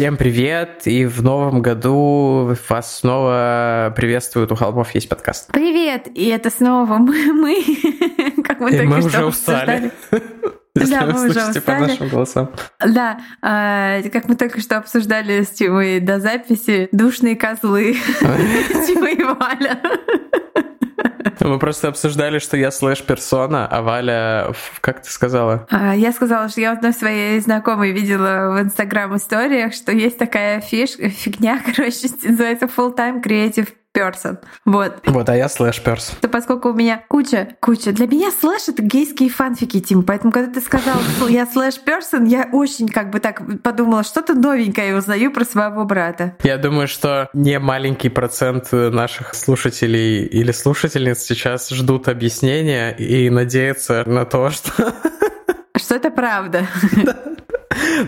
Всем привет! И в новом году вас снова приветствуют. У Холмов есть подкаст. Привет! И это снова мы, мы как мы и мы уже устали. Если да, вы мы слышите уже по нашим голосам. Да, э, как мы только что обсуждали с Тимой до записи, душные козлы Тима и Валя. Мы просто обсуждали, что я слэш-персона, а Валя, как ты сказала? А, я сказала, что я одной своей знакомой видела в Инстаграм-историях, что есть такая фиш, фигня, короче, называется Full-Time Creative person. Вот. Вот, а я slash person. То поскольку у меня куча, куча. Для меня слэш это гейские фанфики, Тим. Поэтому, когда ты сказал, что я slash person, я очень как бы так подумала, что-то новенькое узнаю про своего брата. Я думаю, что не маленький процент наших слушателей или слушательниц сейчас ждут объяснения и надеются на то, что... Что это правда.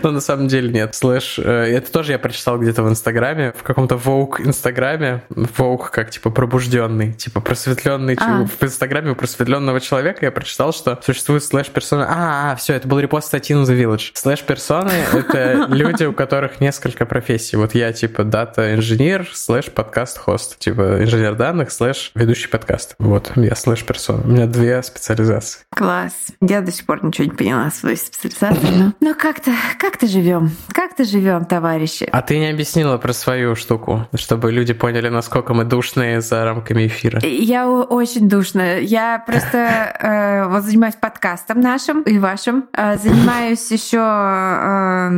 Но на самом деле нет. Слэш, э, это тоже я прочитал где-то в Инстаграме, в каком-то Vogue Инстаграме. Vogue как типа пробужденный, типа просветленный. А. В Инстаграме у просветленного человека я прочитал, что существует слэш персона. А, а, все, это был репост статьи на The Village. Слэш персоны — это люди, у которых несколько профессий. Вот я типа data инженер, слэш podcast host. Типа инженер данных, слэш ведущий подкаст. Вот, я слэш персона. У меня две специализации. Класс. Я до сих пор ничего не поняла своей специализации, но, но как-то как-то живем. Как-то живем, товарищи. А ты не объяснила про свою штуку, чтобы люди поняли, насколько мы душные за рамками эфира. Я очень душная. Я просто э, вот занимаюсь подкастом нашим и вашим. Э, занимаюсь еще э,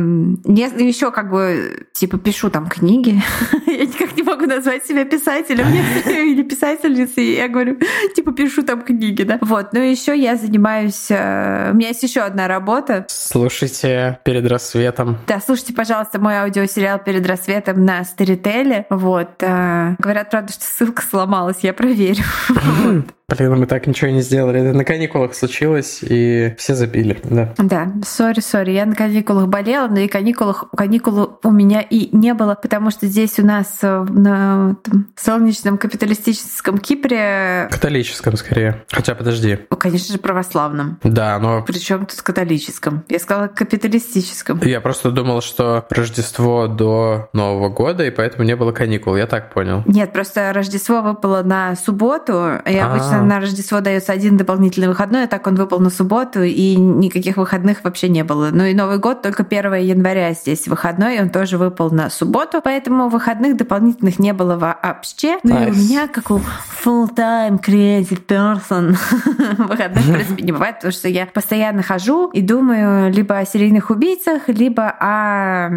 не, еще как бы типа пишу там книги. я никак не могу назвать себя писателем или писательницей. Я говорю, типа пишу там книги, да. Вот. Ну еще я занимаюсь. Э, у меня есть еще одна работа. Слушайте, перед рассветом. Да, слушайте, пожалуйста, мой аудиосериал перед рассветом на Старителе. Вот. Э, говорят, правда, что ссылка сломалась, я проверю. Блин, мы так ничего не сделали. Это на каникулах случилось, и все забили, да. Да, сори, сори. Я на каникулах болела, но и каникулах, каникулы у меня и не было, потому что здесь у нас э, на там, солнечном капиталистическом Кипре... Католическом, скорее. Хотя, подожди. Ну, конечно же, православном. Да, но... Причем тут католическом? Я сказала капиталистическом. Я просто думал, что Рождество до Нового года, и поэтому не было каникул. Я так понял. Нет, просто Рождество выпало на субботу, и обычно на Рождество дается один дополнительный выходной, а так он выпал на субботу, и никаких выходных вообще не было. Ну и Новый год только 1 января здесь выходной, и он тоже выпал на субботу, поэтому выходных дополнительных не было вообще. Ну nice. и у меня, как у full-time creative person, выходных, в принципе, не бывает, потому что я постоянно хожу и думаю либо о серийных убийцах, либо о...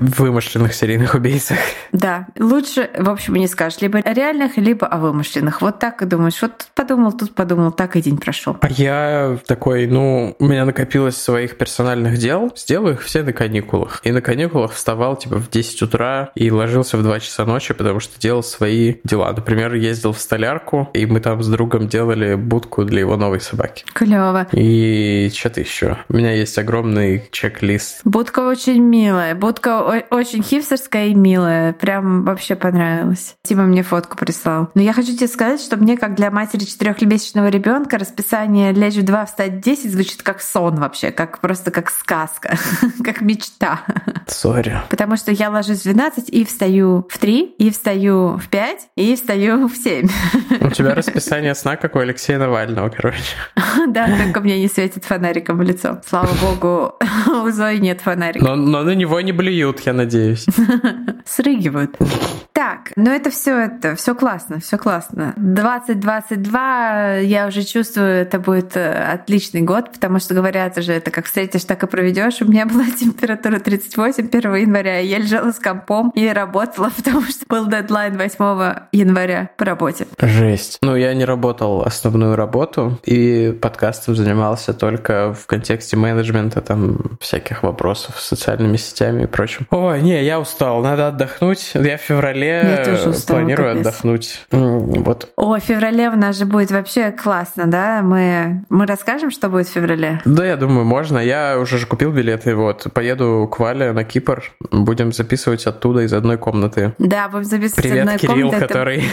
Вымышленных серийных убийцах. Да, лучше, в общем, не скажешь, либо о реальных, либо о вымышленных. Вот так и думаешь. Вот подумал, тут подумал, так и день прошел. А я такой, ну, у меня накопилось своих персональных дел, сделаю их все на каникулах. И на каникулах вставал типа в 10 утра и ложился в 2 часа ночи, потому что делал свои дела. Например, ездил в столярку, и мы там с другом делали будку для его новой собаки. Клево. И что-то еще. У меня есть огромный чек-лист. Будка очень милая. Будка очень хипстерская и милая. Прям вообще понравилась. Тима мне фотку прислал. Но я хочу тебе сказать, что мне, как для матери четырехмесячного ребенка расписание лечь в 2, встать в 10 звучит как сон вообще, как просто как сказка, как мечта. Сори. Потому что я ложусь в 12 и встаю в 3, и встаю в 5, и встаю в 7. У тебя расписание сна, как у Алексея Навального, короче. Да, только мне не светит фонариком в лицо. Слава богу, у Зои нет фонарика. Но, но на него не блюют, я надеюсь. Срыгивают. Так, ну это все это все классно, все классно. 2022 я уже чувствую, это будет э, отличный год, потому что говорят уже, это как встретишь, так и проведешь. У меня была температура 38 1 января, я лежала с компом и работала, потому что был дедлайн 8 января по работе. Жесть. Ну, я не работал основную работу и подкастом занимался только в контексте менеджмента там всяких вопросов с социальными сетями и прочим. Ой, не, я устал, надо отдохнуть. Я в феврале я устала, планирую капец. отдохнуть. Вот. О, в феврале у нас же будет вообще классно, да? Мы, мы расскажем, что будет в феврале? Да, я думаю, можно. Я уже же купил билеты, вот. Поеду к Вале на Кипр. Будем записывать оттуда из одной комнаты. Да, будем записывать Привет, из одной Кирилл, комнаты. который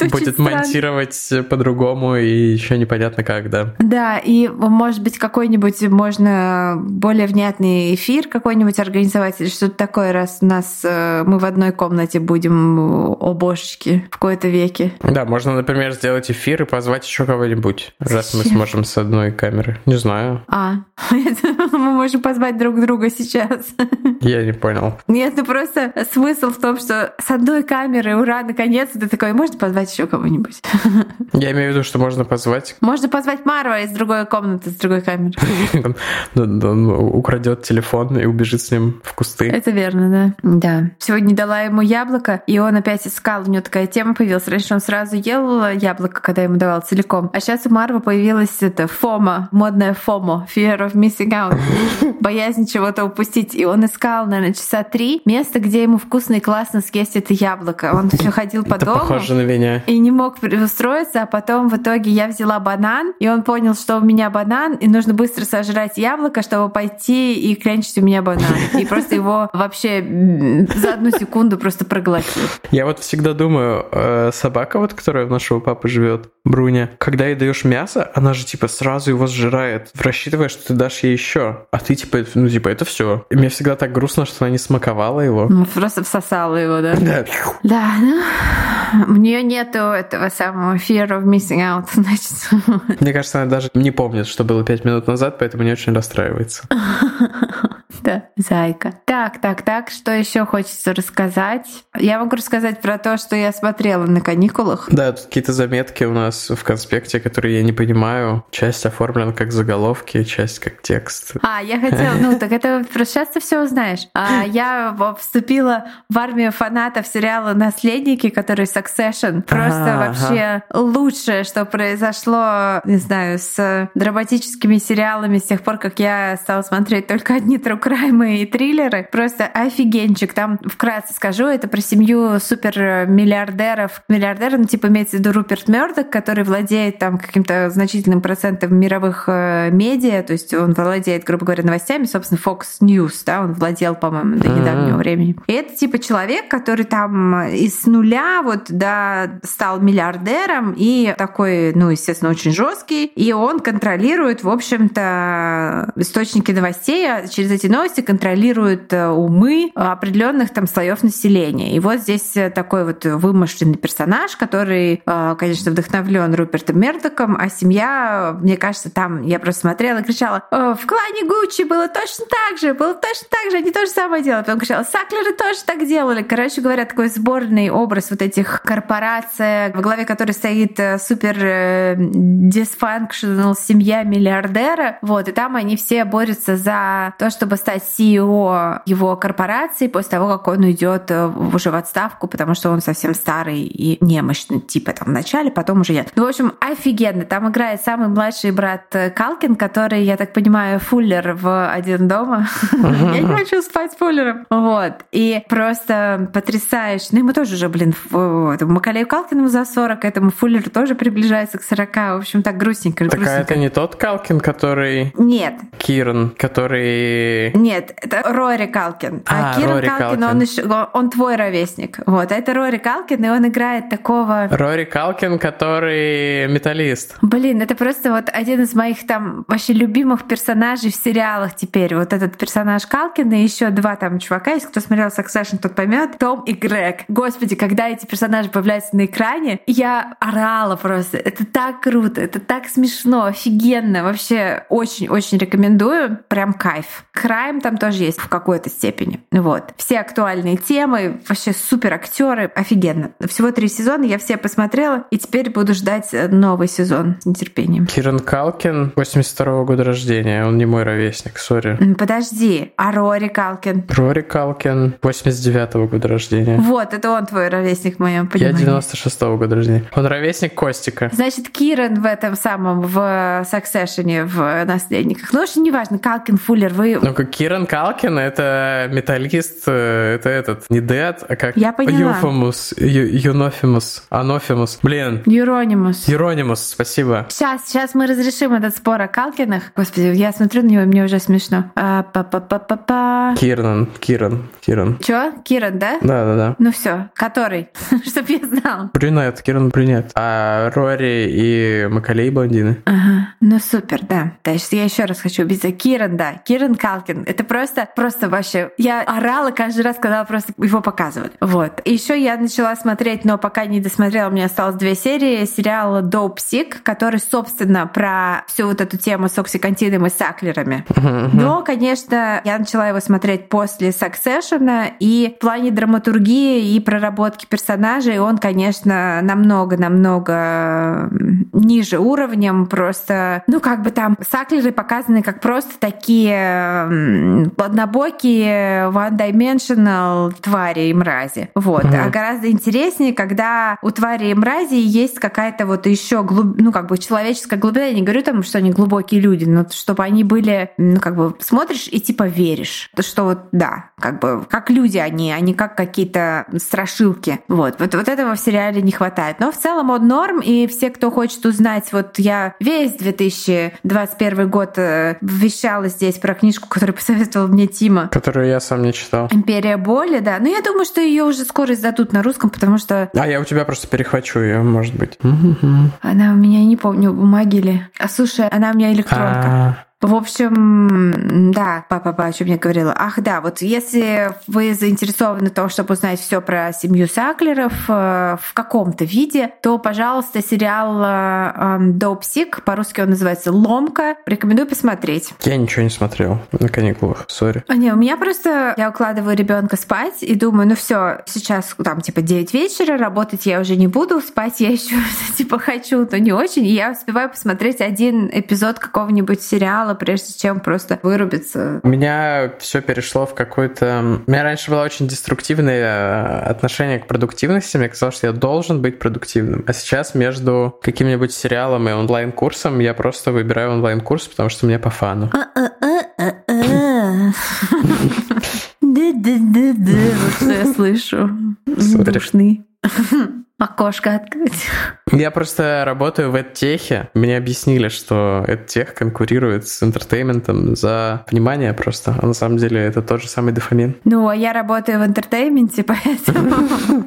будет монтировать по-другому и еще непонятно как, да. Да, и может быть какой-нибудь можно более внятный эфир какой-нибудь организовать или что-то такое, раз у нас э, мы в одной комнате будем, о божечки, в кои-то веке. Да, можно, например, сделать эфир и позвать еще кого-нибудь, раз мы сможем с одной камеры. Не знаю. А, мы можем позвать друг друга сейчас. Я не понял. Нет, ну просто смысл в том, что с одной камеры, ура, наконец, ты такой, можно позвать еще кого-нибудь? Я имею в виду, что можно позвать... Можно позвать Марва из другой комнаты, с другой камеры. Он украдет телефон и убежит с ним в кусты. Это верно, да. Да. Сегодня дала ему яблоко, и он опять искал. У него такая тема появилась. Раньше он сразу ел яблоко, когда ему давал целиком. А сейчас у Марва появилась это фома, модная фомо, fear of missing out, боязнь чего-то упустить. И он искал, наверное, часа три место, где ему вкусно и классно съесть это яблоко. Он все ходил по это дому. похоже на меня. И не мог устроиться, а потом в итоге я взяла банан, и он понял, что у меня банан, и нужно быстро сожрать яблоко, чтобы пойти и клянчить у меня банан. И просто его вообще за одну секунду просто проглотил. Я вот всегда думаю, э, собака вот, которая у нашего папы живет, Бруня, когда ей даешь мясо, она же типа сразу его сжирает, рассчитывая, что ты дашь ей еще. А ты типа, ну типа, это все. И мне всегда так грустно, что она не смаковала его. Ну, просто всосала его, да? Да. Да, ну, у нее нету этого самого fear of missing out, значит. Мне кажется, она даже не помнит, что было пять минут назад, поэтому не очень расстраивается. 呵呵呵 Да, зайка. Так, так, так, что еще хочется рассказать? Я могу рассказать про то, что я смотрела на каникулах. Да, тут какие-то заметки у нас в конспекте, которые я не понимаю. Часть оформлена как заголовки, часть как текст. А, я хотела, ну так это сейчас ты все узнаешь. А, я вступила в армию фанатов сериала «Наследники», который Succession. Просто Ага, вообще лучшее, что произошло, не знаю, с драматическими сериалами с тех пор, как я стала смотреть только одни true crime и триллеры. Просто офигенчик. Там вкратце скажу, это про семью супермиллиардеров. Миллиардеры, ну типа имеется в виду Руперт Мёрдок, который владеет там каким-то значительным процентом мировых э, медиа, то есть он владеет, грубо говоря, новостями, собственно, Fox News, да, он владел, по-моему, до недавнего времени. И это типа человек, который там из нуля вот, да, стал миллиардером и такой, ну, естественно, очень жесткий, и он контролирует, в общем-то, источники новостей, а через эти новости контролирует э, умы определенных там слоев населения. И вот здесь такой вот вымышленный персонаж, который, э, конечно, вдохновлен Рупертом Мердоком, а семья, мне кажется, там я просто смотрела и кричала, «Э, в клане Гуччи было точно так же, было точно так же, они то же самое делали. Потом кричала, Саклеры тоже так делали. Короче говоря, такой сборный образ вот этих корпораций, во главе которой стоит супер dysfunctional семья миллиардера. Вот, и там они все борются за то, чтобы стать CEO его корпорации после того, как он уйдет уже в отставку, потому что он совсем старый и немощный, типа там в начале, потом уже нет. Ну, в общем, офигенно. Там играет самый младший брат Калкин, который, я так понимаю, фуллер в «Один дома». Я не хочу спать с фуллером. Вот. И просто потрясающе. Ну, ему тоже уже, блин, Макалею Калкину за 40, этому фуллеру тоже приближается к 40. В общем, так грустненько. Так, а это не тот Калкин, который... Нет. Киран, который... Нет, это Рори Калкин. А, а Киран Рори Калкин, Калкин, он еще, он твой ровесник. Вот, это Рори Калкин, и он играет такого... Рори Калкин, который металлист. Блин, это просто вот один из моих там вообще любимых персонажей в сериалах теперь. Вот этот персонаж Калкин и еще два там чувака, если кто смотрел Succession, тот поймет, Том и Грег. Господи, когда эти персонажи появляются на экране, я орала просто. Это так круто, это так смешно, офигенно. Вообще очень-очень рекомендую. Прям кайф. Крайм там тоже есть в какой какой-то степени. Вот. Все актуальные темы, вообще супер актеры, офигенно. Всего три сезона, я все посмотрела, и теперь буду ждать новый сезон с нетерпением. Киран Калкин, 82 года рождения, он не мой ровесник, сори. Подожди, а Рори Калкин? Рори Калкин, 89 -го года рождения. Вот, это он твой ровесник в моем понимании. Я 96 -го года рождения. Он ровесник Костика. Значит, Киран в этом самом, в Succession, в «Наследниках». Ну, очень неважно, Калкин, Фуллер, вы... Ну, как Киран Калкин, это металлист, э, это этот, не Дед, а как... Я поняла. Юфомус, Юнофимус, Анофимус. Блин. Юронимус. Юронимус, спасибо. Сейчас, сейчас мы разрешим этот спор о Калкинах. Господи, я смотрю на него, мне уже смешно. А, па па па па па Киран, Киран, Киран. Чё? Киран, да? Да, да, да. Ну все, который? Чтоб я знал. Брюнет, Киран Брюнет. А Рори и Макалей блондины. Ага. Ну супер, да. Есть я еще раз хочу убедиться. Киран, да. Киран Калкин. Это просто, просто вообще... Я орала каждый раз, когда просто его показывали. Вот. И еще я начала смотреть, но пока не досмотрела, у меня осталось две серии сериала Dope Sick, который, собственно, про всю вот эту тему с оксикантином и саклерами. Но, конечно, я начала его смотреть после Succession, и в плане драматургии и проработки персонажей он, конечно, намного-намного ниже уровнем. Просто, ну, как бы там саклеры показаны как просто такие однобокие one-dimensional твари и мрази. Вот. Mm-hmm. А гораздо интереснее, когда у твари и мрази есть какая-то вот еще глуб... ну, как бы человеческая глубина. Я не говорю там, что они глубокие люди, но чтобы они были, ну, как бы смотришь и типа веришь. Что вот, да, как бы, как люди они, они как какие-то страшилки. Вот. Вот, вот этого в сериале не хватает. Но в целом он норм, и все, кто хочет узнать, вот я весь 2021 год э, вещала здесь про книжку, которую посоветовал мне Тима. Которую я сам не читал. «Империя боли», да. Но я думаю, что ее уже скоро издадут на русском, потому что... А я у тебя просто перехвачу ее, может быть. Она у меня, не помню, бумаги ли. А слушай, она у меня электронка. А, в общем, да, папа, папа, о чем я говорила. Ах, да, вот если вы заинтересованы в том, чтобы узнать все про семью Саклеров э, в каком-то виде, то, пожалуйста, сериал Допсик, по-русски он называется «Ломка», рекомендую посмотреть. Я ничего не смотрел на каникулах, сори. А не, у меня просто, я укладываю ребенка спать и думаю, ну все, сейчас там типа 9 вечера, работать я уже не буду, спать я еще типа хочу, но не очень, и я успеваю посмотреть один эпизод какого-нибудь сериала сериала, прежде чем просто вырубиться. У меня все перешло в какой-то... У меня раньше было очень деструктивное э, отношение к продуктивности. Мне казалось, что я должен быть продуктивным. А сейчас между каким-нибудь сериалом и онлайн-курсом я просто выбираю онлайн-курс, потому что мне по фану. Да-да-да-да, вот что я слышу. Душный. окошко открыть. Я просто работаю в эдтехе. Мне объяснили, что эдтех конкурирует с entertainment ом за внимание просто. А на самом деле это тот же самый дофамин. Ну, а я работаю в entertainment е, поэтому...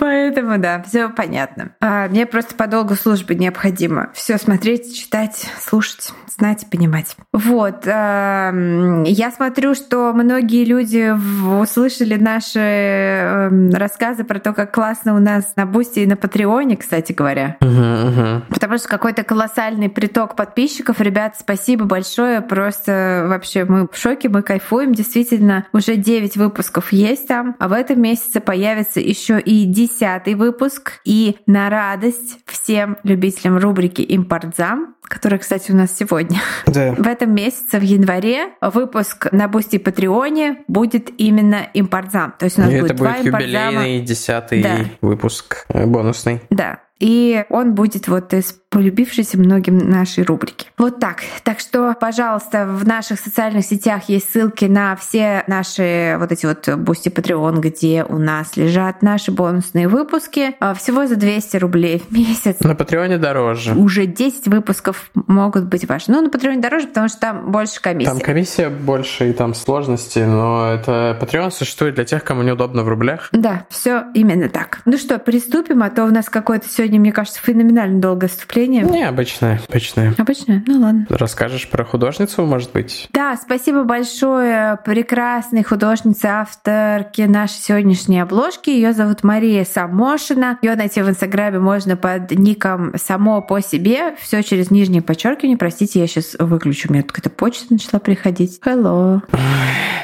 Поэтому, да, все понятно. А мне просто по долгу службы необходимо все смотреть, читать, слушать, знать, понимать. Вот. Я смотрю, что многие люди услышали наши эм, рассказы про то, как классно у нас на Бусти и на Патреоне, кстати говоря. Угу, угу. Потому что какой-то колоссальный приток подписчиков. Ребят, спасибо большое. Просто вообще мы в шоке, мы кайфуем. Действительно, уже 9 выпусков есть там. А в этом месяце появится еще и десятый выпуск. И на радость всем любителям рубрики «Импортзам», которая, кстати, у нас сегодня. Да. В этом месяце, в январе, выпуск на Бусти и Патреоне будет именно импортзам. То есть у нас и будет это будет юбилейный десятый да. выпуск э, бонусный. Да. И он будет вот из полюбившейся многим нашей рубрики. Вот так. Так что, пожалуйста, в наших социальных сетях есть ссылки на все наши вот эти вот Бусти Patreon, где у нас лежат наши бонусные выпуски. А, всего за 200 рублей в месяц. На Патреоне дороже. Уже 10 выпусков могут быть ваши. Ну, на Патреоне дороже, потому что там больше комиссии. Там комиссия больше и там сложности, но это Patreon существует для тех, кому неудобно в рублях. Да, все именно так. Ну что, приступим, а то у нас какое-то сегодня, мне кажется, феноменально долгое вступление впечатление? Не, обычное, обычное. Обычное? Ну ладно. Расскажешь про художницу, может быть? Да, спасибо большое прекрасной художнице, авторке нашей сегодняшней обложки. Ее зовут Мария Самошина. Ее найти в Инстаграме можно под ником «Само по себе». Все через нижнее подчеркивание. Простите, я сейчас выключу. У меня какая-то почта начала приходить. Hello.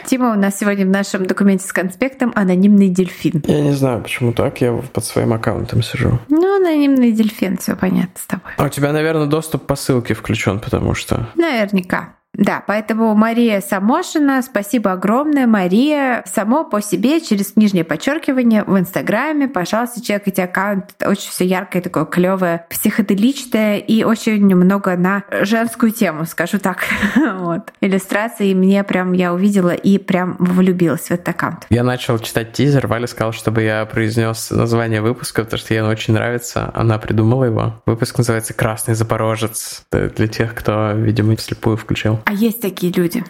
Тима у нас сегодня в нашем документе с конспектом анонимный дельфин. Я не знаю, почему так. Я под своим аккаунтом сижу. Ну, анонимный дельфин, все понятно с тобой. А у тебя, наверное, доступ по ссылке включен, потому что... Наверняка. Да, поэтому Мария Самошина, спасибо огромное, Мария, само по себе через нижнее подчеркивание в Инстаграме, пожалуйста, чекайте аккаунт, очень все яркое, такое клевое, психоделичное и очень много на женскую тему, скажу так. вот. Иллюстрации мне прям я увидела и прям влюбилась в этот аккаунт. Я начал читать тизер, Валя сказала, чтобы я произнес название выпуска, потому что ей оно очень нравится, она придумала его. Выпуск называется «Красный Запорожец», для тех, кто, видимо, слепую включил. А есть такие люди.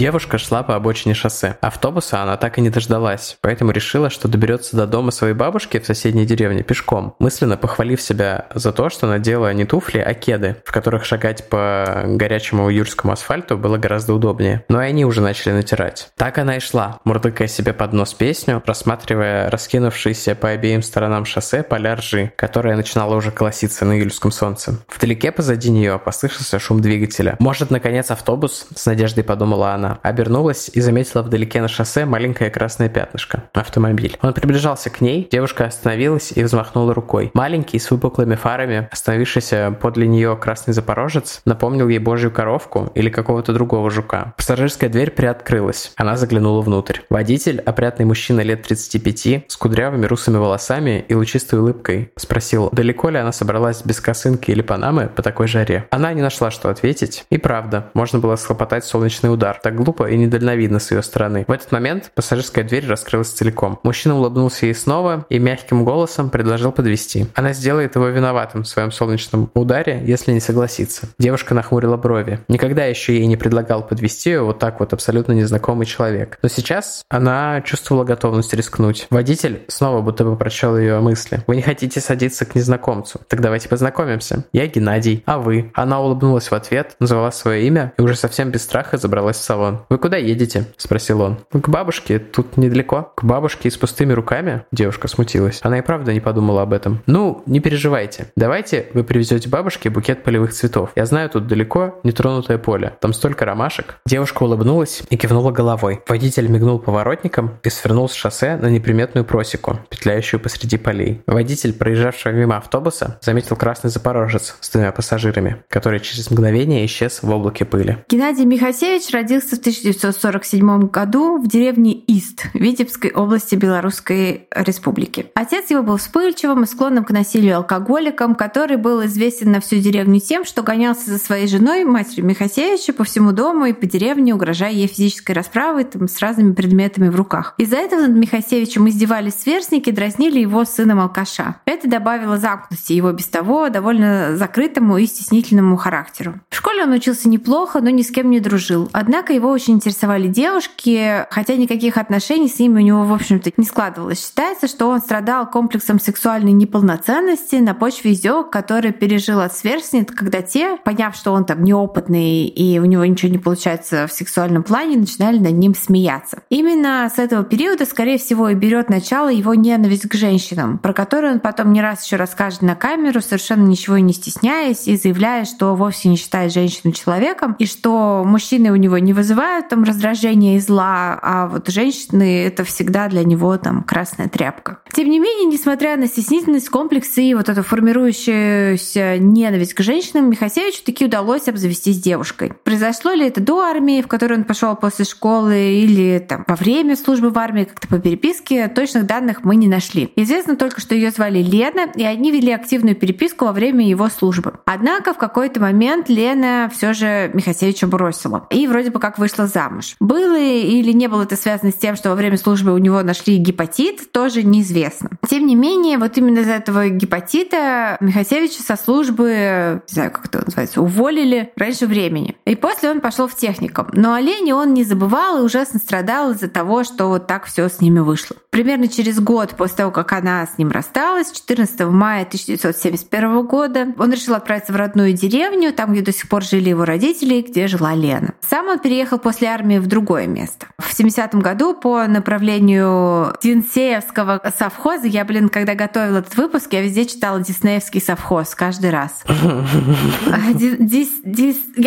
Девушка шла по обочине шоссе. Автобуса она так и не дождалась, поэтому решила, что доберется до дома своей бабушки в соседней деревне пешком, мысленно похвалив себя за то, что надела не туфли, а кеды, в которых шагать по горячему юрскому асфальту было гораздо удобнее. Но и они уже начали натирать. Так она и шла, мурлыкая себе под нос песню, рассматривая раскинувшиеся по обеим сторонам шоссе поля ржи, которая начинала уже колоситься на июльском солнце. Вдалеке позади нее послышался шум двигателя. Может, наконец, автобус? С надеждой подумала она обернулась и заметила вдалеке на шоссе маленькое красное пятнышко. Автомобиль. Он приближался к ней, девушка остановилась и взмахнула рукой. Маленький, с выпуклыми фарами, остановившийся подле нее красный запорожец, напомнил ей божью коровку или какого-то другого жука. Пассажирская дверь приоткрылась. Она заглянула внутрь. Водитель, опрятный мужчина лет 35, с кудрявыми русыми волосами и лучистой улыбкой, спросил, далеко ли она собралась без косынки или панамы по такой жаре. Она не нашла, что ответить. И правда, можно было схлопотать солнечный удар. Так глупо и недальновидно с ее стороны. В этот момент пассажирская дверь раскрылась целиком. Мужчина улыбнулся ей снова и мягким голосом предложил подвести. Она сделает его виноватым в своем солнечном ударе, если не согласится. Девушка нахмурила брови. Никогда еще ей не предлагал подвести ее вот так вот абсолютно незнакомый человек. Но сейчас она чувствовала готовность рискнуть. Водитель снова будто бы прочел ее мысли. Вы не хотите садиться к незнакомцу? Так давайте познакомимся. Я Геннадий, а вы? Она улыбнулась в ответ, назвала свое имя и уже совсем без страха забралась в салон. «Вы куда едете?» – спросил он. «К бабушке, тут недалеко». «К бабушке с пустыми руками?» Девушка смутилась. Она и правда не подумала об этом. «Ну, не переживайте. Давайте вы привезете бабушке букет полевых цветов. Я знаю, тут далеко нетронутое поле. Там столько ромашек». Девушка улыбнулась и кивнула головой. Водитель мигнул поворотником и свернул с шоссе на неприметную просеку, петляющую посреди полей. Водитель, проезжавшего мимо автобуса, заметил красный запорожец с двумя пассажирами, который через мгновение исчез в облаке пыли. Геннадий Михасевич родился в 1947 году в деревне Ист Витебской области Белорусской Республики. Отец его был вспыльчивым и склонным к насилию алкоголиком, который был известен на всю деревню тем, что гонялся за своей женой, матерью Михасевича, по всему дому и по деревне, угрожая ей физической расправой там, с разными предметами в руках. Из-за этого над Михасевичем издевались сверстники, дразнили его сыном алкаша. Это добавило замкнутости его без того довольно закрытому и стеснительному характеру. В школе он учился неплохо, но ни с кем не дружил. Однако его очень интересовали девушки, хотя никаких отношений с ними у него, в общем-то, не складывалось. Считается, что он страдал комплексом сексуальной неполноценности на почве издевок, который пережил от сверстниц, когда те, поняв, что он там неопытный и у него ничего не получается в сексуальном плане, начинали над ним смеяться. Именно с этого периода, скорее всего, и берет начало его ненависть к женщинам, про которую он потом не раз еще расскажет на камеру, совершенно ничего не стесняясь и заявляя, что вовсе не считает женщину человеком и что мужчины у него не вызывают там раздражения и зла, а вот женщины — это всегда для него там красная тряпка. Тем не менее, несмотря на стеснительность, комплексы и вот эту формирующуюся ненависть к женщинам, Михасевичу таки удалось обзавестись девушкой. Произошло ли это до армии, в которую он пошел после школы, или там во время службы в армии, как-то по переписке, точных данных мы не нашли. Известно только, что ее звали Лена, и они вели активную переписку во время его службы. Однако в какой-то момент Лена все же Михасевича бросила. И вроде бы как вышла замуж. Было или не было это связано с тем, что во время службы у него нашли гепатит, тоже неизвестно. Тем не менее, вот именно из-за этого гепатита Михасевича со службы, не знаю, как это называется, уволили раньше времени. И после он пошел в техникум. Но о Лене он не забывал и ужасно страдал из-за того, что вот так все с ними вышло. Примерно через год после того, как она с ним рассталась, 14 мая 1971 года, он решил отправиться в родную деревню, там, где до сих пор жили его родители, где жила Лена. Сам он переехал после армии в другое место. В 70-м году по направлению Динсеевского совхоза, я, блин, когда готовила этот выпуск, я везде читала Диснеевский совхоз каждый раз.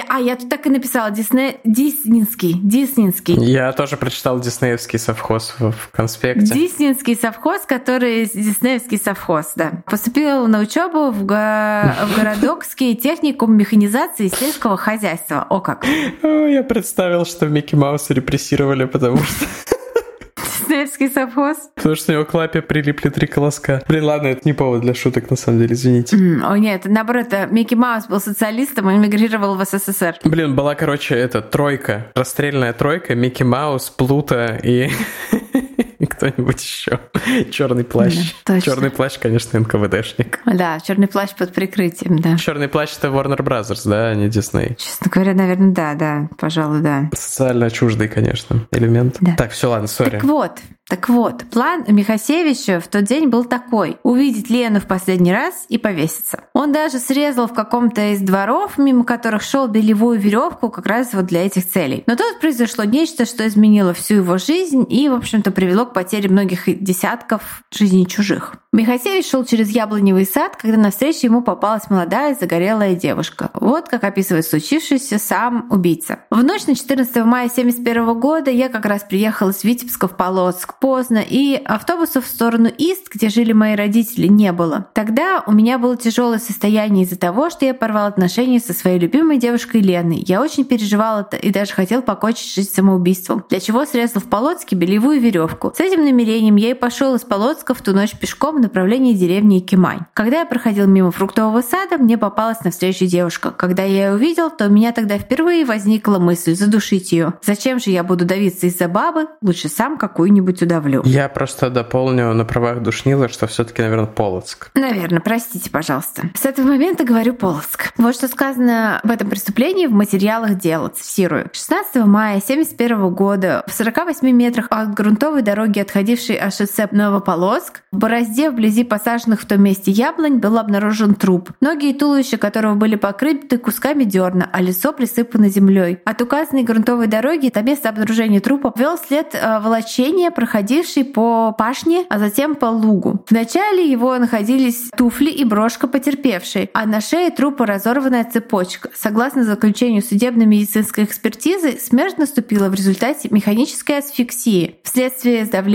А, я тут так и написала. Диснинский, Диснинский. Я тоже прочитал Диснеевский совхоз в конспекте. Диснинский совхоз, который Диснеевский совхоз, да. Поступил на учебу в, го... в городокский техникум механизации сельского хозяйства. О как! Я представил, что Микки Мауса репрессировали, потому что... Диснеевский совхоз. Потому что у него к лапе прилипли три колоска. Блин, ладно, это не повод для шуток, на самом деле, извините. Mm, о нет, наоборот, Микки Маус был социалистом и эмигрировал в СССР. Блин, была, короче, это тройка, расстрельная тройка, Микки Маус, Плута и кто-нибудь еще. Черный плащ. Да, Черный плащ, конечно, НКВДшник. Да, черный плащ под прикрытием, да. Черный плащ это Warner Brothers, да, а не Disney. Честно говоря, наверное, да, да, пожалуй, да. Социально чуждый, конечно, элемент. Да. Так, все, ладно, сори. Так вот, так вот, план Михасевича в тот день был такой — увидеть Лену в последний раз и повеситься. Он даже срезал в каком-то из дворов, мимо которых шел белевую веревку как раз вот для этих целей. Но тут произошло нечто, что изменило всю его жизнь и, в общем-то, привело к потере многих десятков жизней чужих. Михасевич шел через яблоневый сад, когда навстречу ему попалась молодая загорелая девушка. Вот как описывает случившееся сам убийца. В ночь на 14 мая 1971 года я как раз приехала из Витебска в Полоцк поздно, и автобусов в сторону Ист, где жили мои родители, не было. Тогда у меня было тяжелое состояние из-за того, что я порвал отношения со своей любимой девушкой Леной. Я очень переживал это и даже хотел покончить жизнь самоубийством, для чего срезал в Полоцке белевую веревку. С этим намерением я и пошел из Полоцка в ту ночь пешком направлении деревни Кимань. Когда я проходил мимо фруктового сада, мне попалась навстречу девушка. Когда я ее увидел, то у меня тогда впервые возникла мысль задушить ее. Зачем же я буду давиться из-за бабы? Лучше сам какую-нибудь удавлю. Я просто дополню на правах душнила, что все-таки, наверное, Полоцк. Наверное, простите, пожалуйста. С этого момента говорю Полоцк. Вот что сказано в этом преступлении в материалах дела. Цитирую. 16 мая 1971 года в 48 метрах от грунтовой дороги, отходившей от шоссе Новополоцк, в борозде вблизи посаженных в том месте яблонь был обнаружен труп. Ноги и туловище которого были покрыты кусками дерна, а лицо присыпано землей. От указанной грунтовой дороги до места обнаружения трупа вел след э, волочения, проходивший по пашне, а затем по лугу. Вначале его находились туфли и брошка потерпевшей, а на шее трупа разорванная цепочка. Согласно заключению судебно-медицинской экспертизы, смерть наступила в результате механической асфиксии вследствие сдавления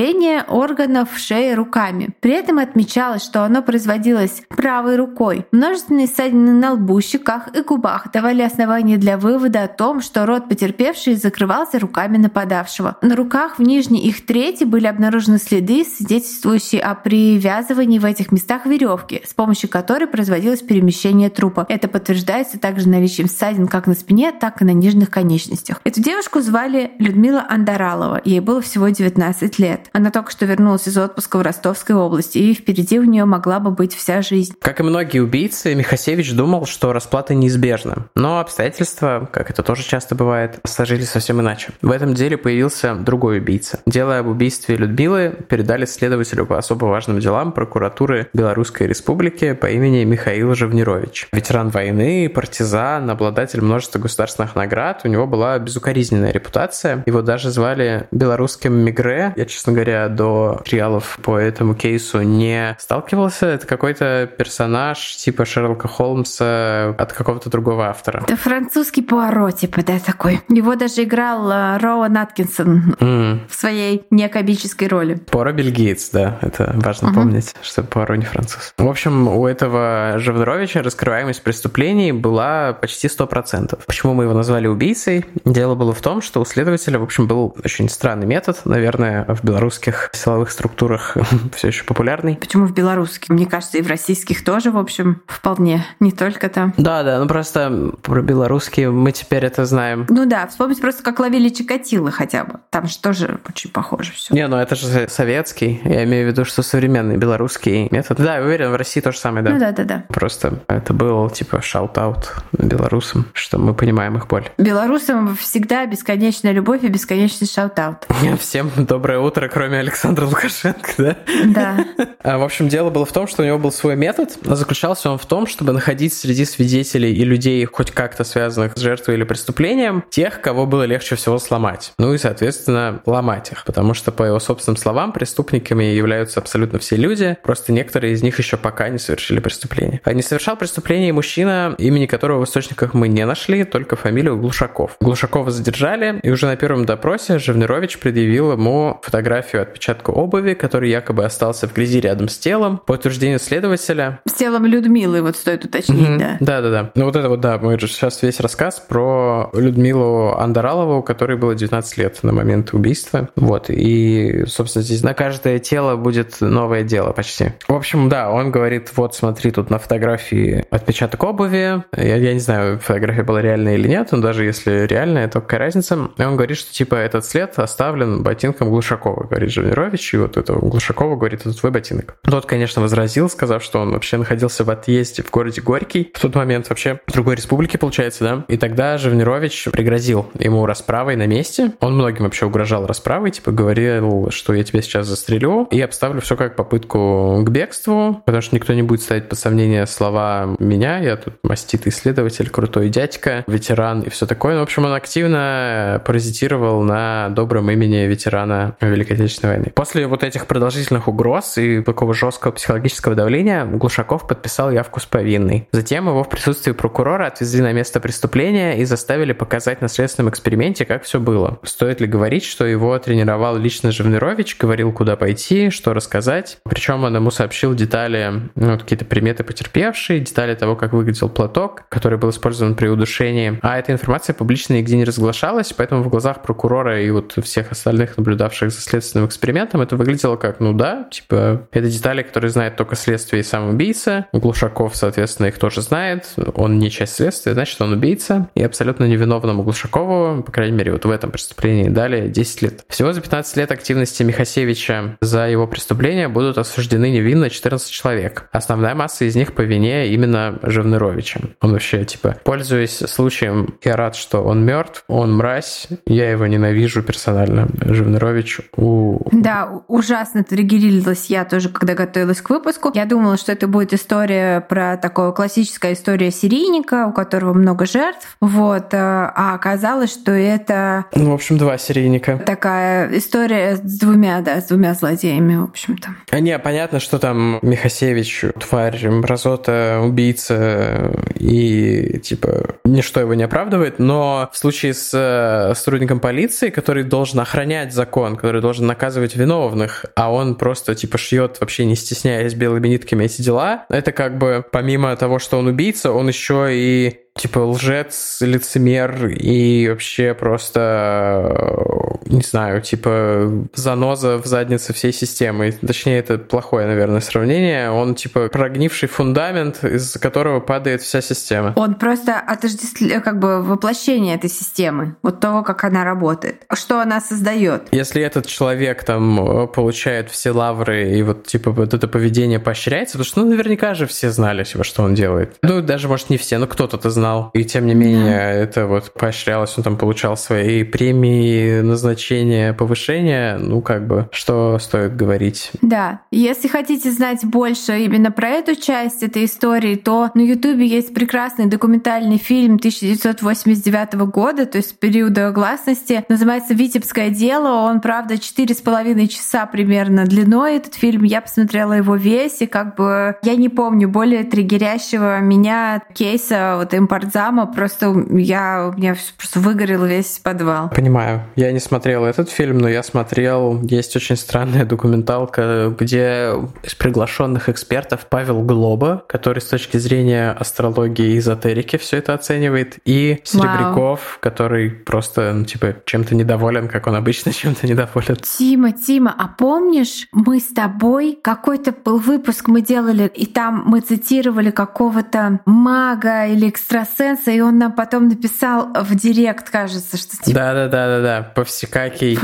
органов шеи руками. При этом от отмечалось, что оно производилось правой рукой. Множественные ссадины на лбу, щеках и губах давали основания для вывода о том, что рот потерпевшей закрывался руками нападавшего. На руках в нижней их трети были обнаружены следы, свидетельствующие о привязывании в этих местах веревки, с помощью которой производилось перемещение трупа. Это подтверждается также наличием ссадин как на спине, так и на нижних конечностях. Эту девушку звали Людмила Андаралова. Ей было всего 19 лет. Она только что вернулась из отпуска в Ростовской области и впереди у нее могла бы быть вся жизнь. Как и многие убийцы, Михасевич думал, что расплата неизбежна. Но обстоятельства, как это тоже часто бывает, сложились совсем иначе. В этом деле появился другой убийца. Дело об убийстве Людмилы передали следователю по особо важным делам прокуратуры Белорусской Республики по имени Михаил Живнирович. Ветеран войны, партизан, обладатель множества государственных наград, у него была безукоризненная репутация. Его даже звали белорусским Мигре. Я, честно говоря, до триалов по этому кейсу не сталкивался? Это какой-то персонаж типа Шерлока Холмса от какого-то другого автора? Это французский Пуаро, типа, да, такой. Его даже играл э, Роуэн Аткинсон mm. в своей некомической роли. Пуаро бельгиец, да, это важно uh-huh. помнить, что Пуаро не француз. В общем, у этого Живнуровича раскрываемость преступлений была почти 100%. Почему мы его назвали убийцей? Дело было в том, что у следователя, в общем, был очень странный метод, наверное, в Беларуси белорусских силовых структурах все еще популярный. Почему в белорусских? Мне кажется, и в российских тоже, в общем, вполне. Не только там. Да, да, ну просто про белорусские мы теперь это знаем. Ну да, вспомнить просто, как ловили Чикатило хотя бы. Там же тоже очень похоже все. Не, ну это же советский. Я имею в виду, что современный белорусский метод. Да, я уверен, в России то же самое, да. Ну да, да, да. Просто это был типа shout-out белорусам, что мы понимаем их боль. Белорусам всегда бесконечная любовь и бесконечный shout-out. Всем доброе утро, кроме Александра Лукашенко, да? Да. А, в общем, дело было в том, что у него был свой метод. Заключался он в том, чтобы находить среди свидетелей и людей, хоть как-то связанных с жертвой или преступлением, тех, кого было легче всего сломать. Ну и, соответственно, ломать их. Потому что, по его собственным словам, преступниками являются абсолютно все люди, просто некоторые из них еще пока не совершили преступление. А не совершал преступление мужчина, имени которого в источниках мы не нашли, только фамилию Глушаков. Глушакова задержали, и уже на первом допросе Живнирович предъявил ему фотографию отпечатка обуви, который якобы остался в грязи рядом с телом. По утверждению следователя... С телом Людмилы, вот стоит уточнить, mm-hmm. да. Да-да-да. Ну вот это вот, да, мы сейчас весь рассказ про Людмилу Андаралову, которой было 19 лет на момент убийства. Вот, и, собственно, здесь на каждое тело будет новое дело почти. В общем, да, он говорит, вот смотри, тут на фотографии отпечаток обуви. Я, я не знаю, фотография была реальная или нет, но даже если реальная, то какая разница? И он говорит, что типа этот след оставлен ботинком Глушакова, говорит Живнирович, и вот этого Глушакова говорит, это твой ботинок. Тот, конечно, возразил, сказав, что он вообще находился в отъезде в городе Горький в тот момент вообще в другой республике, получается, да? И тогда Живнирович пригрозил ему расправой на месте. Он многим вообще угрожал расправой, типа говорил, что я тебя сейчас застрелю и обставлю все как попытку к бегству, потому что никто не будет ставить под сомнение слова меня, я тут маститый исследователь, крутой дядька, ветеран и все такое. Ну, в общем, он активно паразитировал на добром имени ветерана Великой Отечественной войны. После вот этих продолжительных угроз и такого жесткого психологического давления Глушаков подписал явку с повинной. Затем его в присутствии прокурора отвезли на место преступления и заставили показать на следственном эксперименте, как все было. Стоит ли говорить, что его тренировал лично Живнирович, говорил, куда пойти, что рассказать. Причем он ему сообщил детали, ну, какие-то приметы потерпевшей, детали того, как выглядел платок, который был использован при удушении. А эта информация публично нигде не разглашалась, поэтому в глазах прокурора и вот всех остальных наблюдавших за следственным экспериментом это выглядело как, ну да, типа, это детали, которые знает только следствие и сам убийца. Глушаков, соответственно, их тоже знает. Он не часть следствия, значит, он убийца. И абсолютно невиновному Глушакову, по крайней мере, вот в этом преступлении дали 10 лет. Всего за 15 лет активности Михасевича за его преступления будут осуждены невинно 14 человек. Основная масса из них по вине именно Живныровича. Он вообще, типа, пользуясь случаем, я рад, что он мертв, он мразь, я его ненавижу персонально. Живнырович у... Да, ужасно триггерилась я тоже, когда готовилась к выпуску. Я думала, что это будет история про такую классическая история серийника, у которого много жертв. Вот. Э, а оказалось, что это... Ну, в общем, два серийника. Такая история с двумя, да, с двумя злодеями, в общем-то. А не, понятно, что там Михасевич, тварь, мразота, убийца и, типа, ничто его не оправдывает, но в случае с э, сотрудником полиции, который должен охранять закон, который должен наказывать виновных, а он просто, типа, шьет вообще не стесняясь белыми нитками эти дела, это как бы, помимо того, что он убийца, он еще и типа лжец, лицемер и вообще просто, не знаю, типа заноза в заднице всей системы. Точнее, это плохое, наверное, сравнение. Он типа прогнивший фундамент, из которого падает вся система. Он просто отождествляет, как бы воплощение этой системы, вот того, как она работает, что она создает. Если этот человек там получает все лавры и вот типа вот это поведение поощряется, потому что ну наверняка же все знали, типа, что он делает. Ну даже может не все, но кто-то-то знал знал. И тем не менее, это вот поощрялось, он там получал свои премии, назначения, повышения. Ну, как бы, что стоит говорить. Да. Если хотите знать больше именно про эту часть этой истории, то на Ютубе есть прекрасный документальный фильм 1989 года, то есть периода гласности. Называется «Витебское дело». Он, правда, четыре с половиной часа примерно длиной этот фильм. Я посмотрела его весь, и как бы я не помню более триггерящего меня кейса вот импорта импортзама, просто я, у меня просто выгорел весь подвал. Понимаю. Я не смотрел этот фильм, но я смотрел, есть очень странная документалка, где из приглашенных экспертов Павел Глоба, который с точки зрения астрологии и эзотерики все это оценивает, и Серебряков, Вау. который просто, ну, типа, чем-то недоволен, как он обычно чем-то недоволен. Тима, Тима, а помнишь, мы с тобой, какой-то был выпуск мы делали, и там мы цитировали какого-то мага или экстрасенса, и он нам потом написал в директ, кажется, что типа... Да-да-да-да-да, Повсекакий.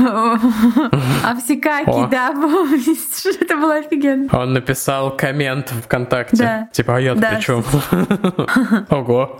Повсекакий, да, помнишь, это было офигенно. Он написал коммент ВКонтакте. Типа, а я при чем? Ого.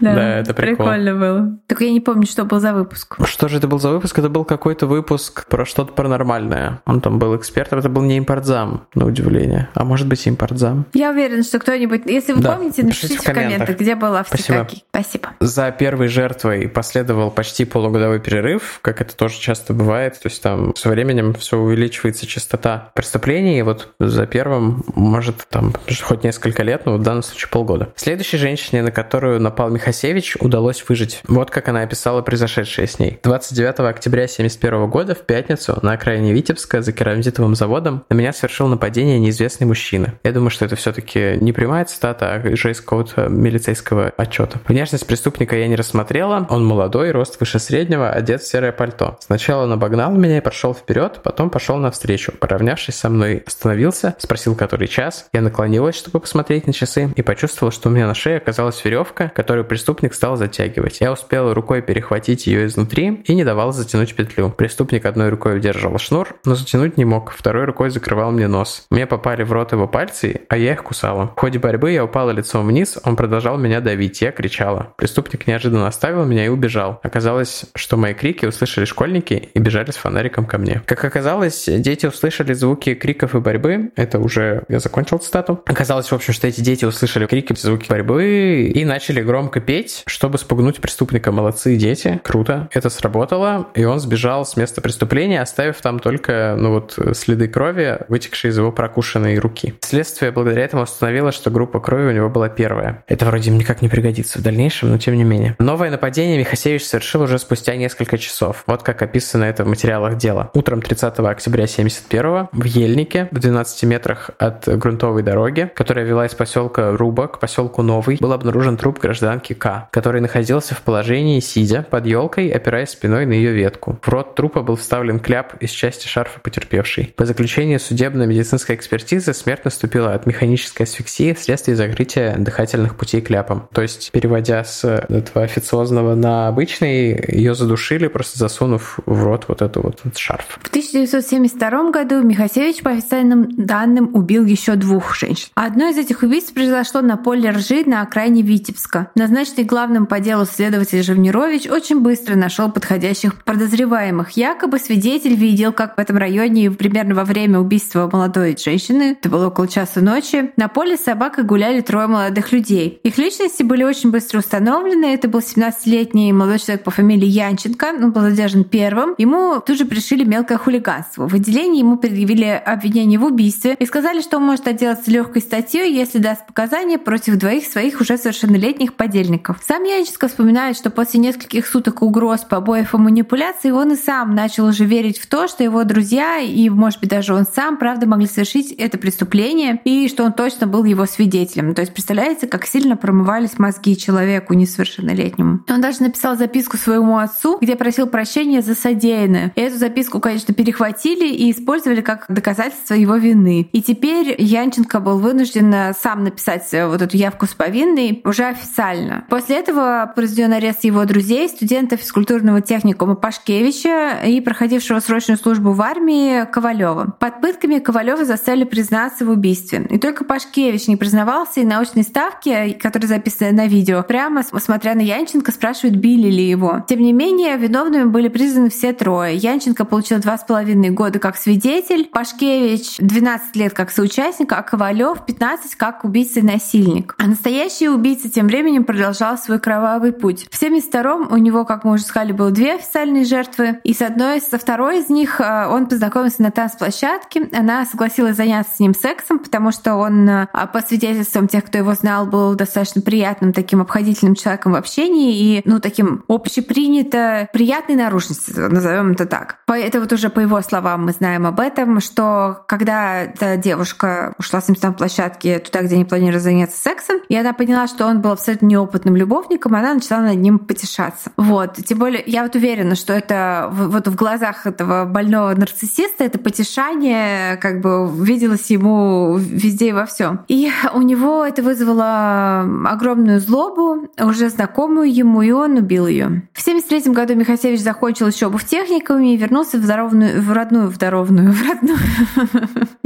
Да, это прикольно было. Только я не помню, что был за выпуск. Что же это был за выпуск? Это был какой-то выпуск про что-то паранормальное. Он там был экспертом, это был не импортзам, на удивление. А может быть импортзам. Я уверена, что кто-нибудь, если вы да, помните, напишите в комментах, комментах где была Спасибо. Спасибо. За первой жертвой последовал почти полугодовой перерыв, как это тоже часто бывает. То есть там со временем все увеличивается частота преступлений. И вот за первым может там хоть несколько лет, но в данном случае полгода. Следующей женщине, на которую напал Михасевич, удалось выжить. Вот как она описала произошедшее с ней. 29 октября 1971 года в пятницу на окраине Витебска за керамзитовым заводом на меня совершил нападение неизвестный мужчина. Я думаю, что это все-таки не прямая цитата, а же из какого-то милицейского отчета. Внешность преступника я не рассмотрела. Он молодой, рост выше среднего, одет в серое пальто. Сначала он обогнал меня и прошел вперед, потом пошел навстречу. Поравнявшись со мной, остановился, спросил, который час. Я наклонилась, чтобы посмотреть на часы, и почувствовала, что у меня на шее оказалась веревка, которую преступник стал затягивать. Я успела рукой перехватить ее изнутри и не давал затянуть петлю. Преступник одной рукой удерживал шнур, но затянуть не мог, второй рукой закрывал мне нос. Мне попали в рот его пальцы, а я их кусала. В ходе борьбы я упала лицом вниз, он продолжал меня давить, я кричала. Преступник неожиданно оставил меня и убежал. Оказалось, что мои крики услышали школьники и бежали с фонариком ко мне. Как оказалось, дети услышали звуки криков и борьбы. Это уже я закончил цитату. Оказалось, в общем, что эти дети услышали крики, звуки борьбы и начали громко петь, чтобы спугнуть преступника. Молодцы дети, круто. Это сработало, и он сбежал с места преступления, оставив там только, ну вот, следы крови, вытекшие из его прокушенной руки. Следствие благодаря этому установило, что группа крови у него была первая. Это вроде никак не пригодится в дальнейшем, но тем не менее. Новое нападение Михасевич совершил уже спустя несколько часов. Вот как описано это в материалах дела. Утром 30 октября 71 в Ельнике, в 12 метрах от грунтовой дороги, которая вела из поселка Руба к поселку Новый, был обнаружен труп гражданки К, который находился в положении сидя под елкой, опираясь спиной на ее ветку. В рот трупа был вставлен кляп из части шарфа потерпевшей. По заключению судебно-медицинской экспертизы смерть наступила от механической асфиксии вследствие закрытия дыхательных путей кляпом. То есть, переводя с этого официозного на обычный, ее задушили, просто засунув в рот вот эту вот этот шарф. В 1972 году Михасевич по официальным данным убил еще двух женщин. Одно из этих убийств произошло на поле ржи на окраине Витебска. Назначенный главным по делу следователь Живнирович очень быстро нашел подходящих подозреваемых. Якобы свидетель видел, как в этом районе примерно во время убийства молодой женщины, это было около часа ночи, на поле с собакой гуляли трое молодых людей. Их личности были очень быстро установлены. Это был 17-летний молодой человек по фамилии Янченко. Он был задержан первым. Ему тут же пришили мелкое хулиганство. В отделении ему предъявили обвинение в убийстве и сказали, что он может отделаться легкой статьей, если даст показания против двоих своих уже совершеннолетних подельников. Сам Янченко вспоминает, что после нескольких суток угроз, побоев и манипуляций он и сам начал уже верить в то, что его друзья и, может быть, даже он сам, правда, могли совершить это преступление и что он точно был его свидетелем. То есть представляете, как сильно промывались мозги человеку несовершеннолетнему. Он даже написал записку своему отцу, где просил прощения за содеянное. И эту записку, конечно, перехватили и использовали как доказательство его вины. И теперь Янченко был вынужден сам написать вот эту явку с повинной уже официально. После этого произведен арест его друзей, студента физкультурного техникума Пашкевича и проходившего срочную службу в армии Ковалева. Под пытками Ковалева заставили признаться в убийстве. И только Пашкевич не признавался, и научные ставки, которые записаны на видео, прямо смотря на Янченко, спрашивают, били ли его. Тем не менее, виновными были признаны все трое. Янченко получил два с половиной года как свидетель, Пашкевич 12 лет как соучастник, а Ковалев 15 как убийца и насильник. А настоящий убийца тем временем продолжал свой кровавый путь. В 72-м у него, как мы уже сказали, было две официальные жертвы, и с одной, со второй из них э, он познакомился на танцплощадке. Она согласилась заняться с ним сексом, потому что он, э, по свидетельствам тех, кто его знал, был достаточно приятным приятным таким обходительным человеком в общении и, ну, таким общепринято приятной наружности, назовем это так. Это вот уже по его словам мы знаем об этом, что когда эта девушка ушла с ним на площадке туда, где они планировали заняться сексом, и она поняла, что он был абсолютно неопытным любовником, она начала над ним потешаться. Вот. Тем более, я вот уверена, что это вот в глазах этого больного нарциссиста это потешание как бы виделось ему везде и во всем. И у него это вызвало огромную злобу, уже знакомую ему, и он убил ее. В 73 году Михасевич закончил учебу в техникуме и вернулся в, здоровную, в родную, в здоровную, в родную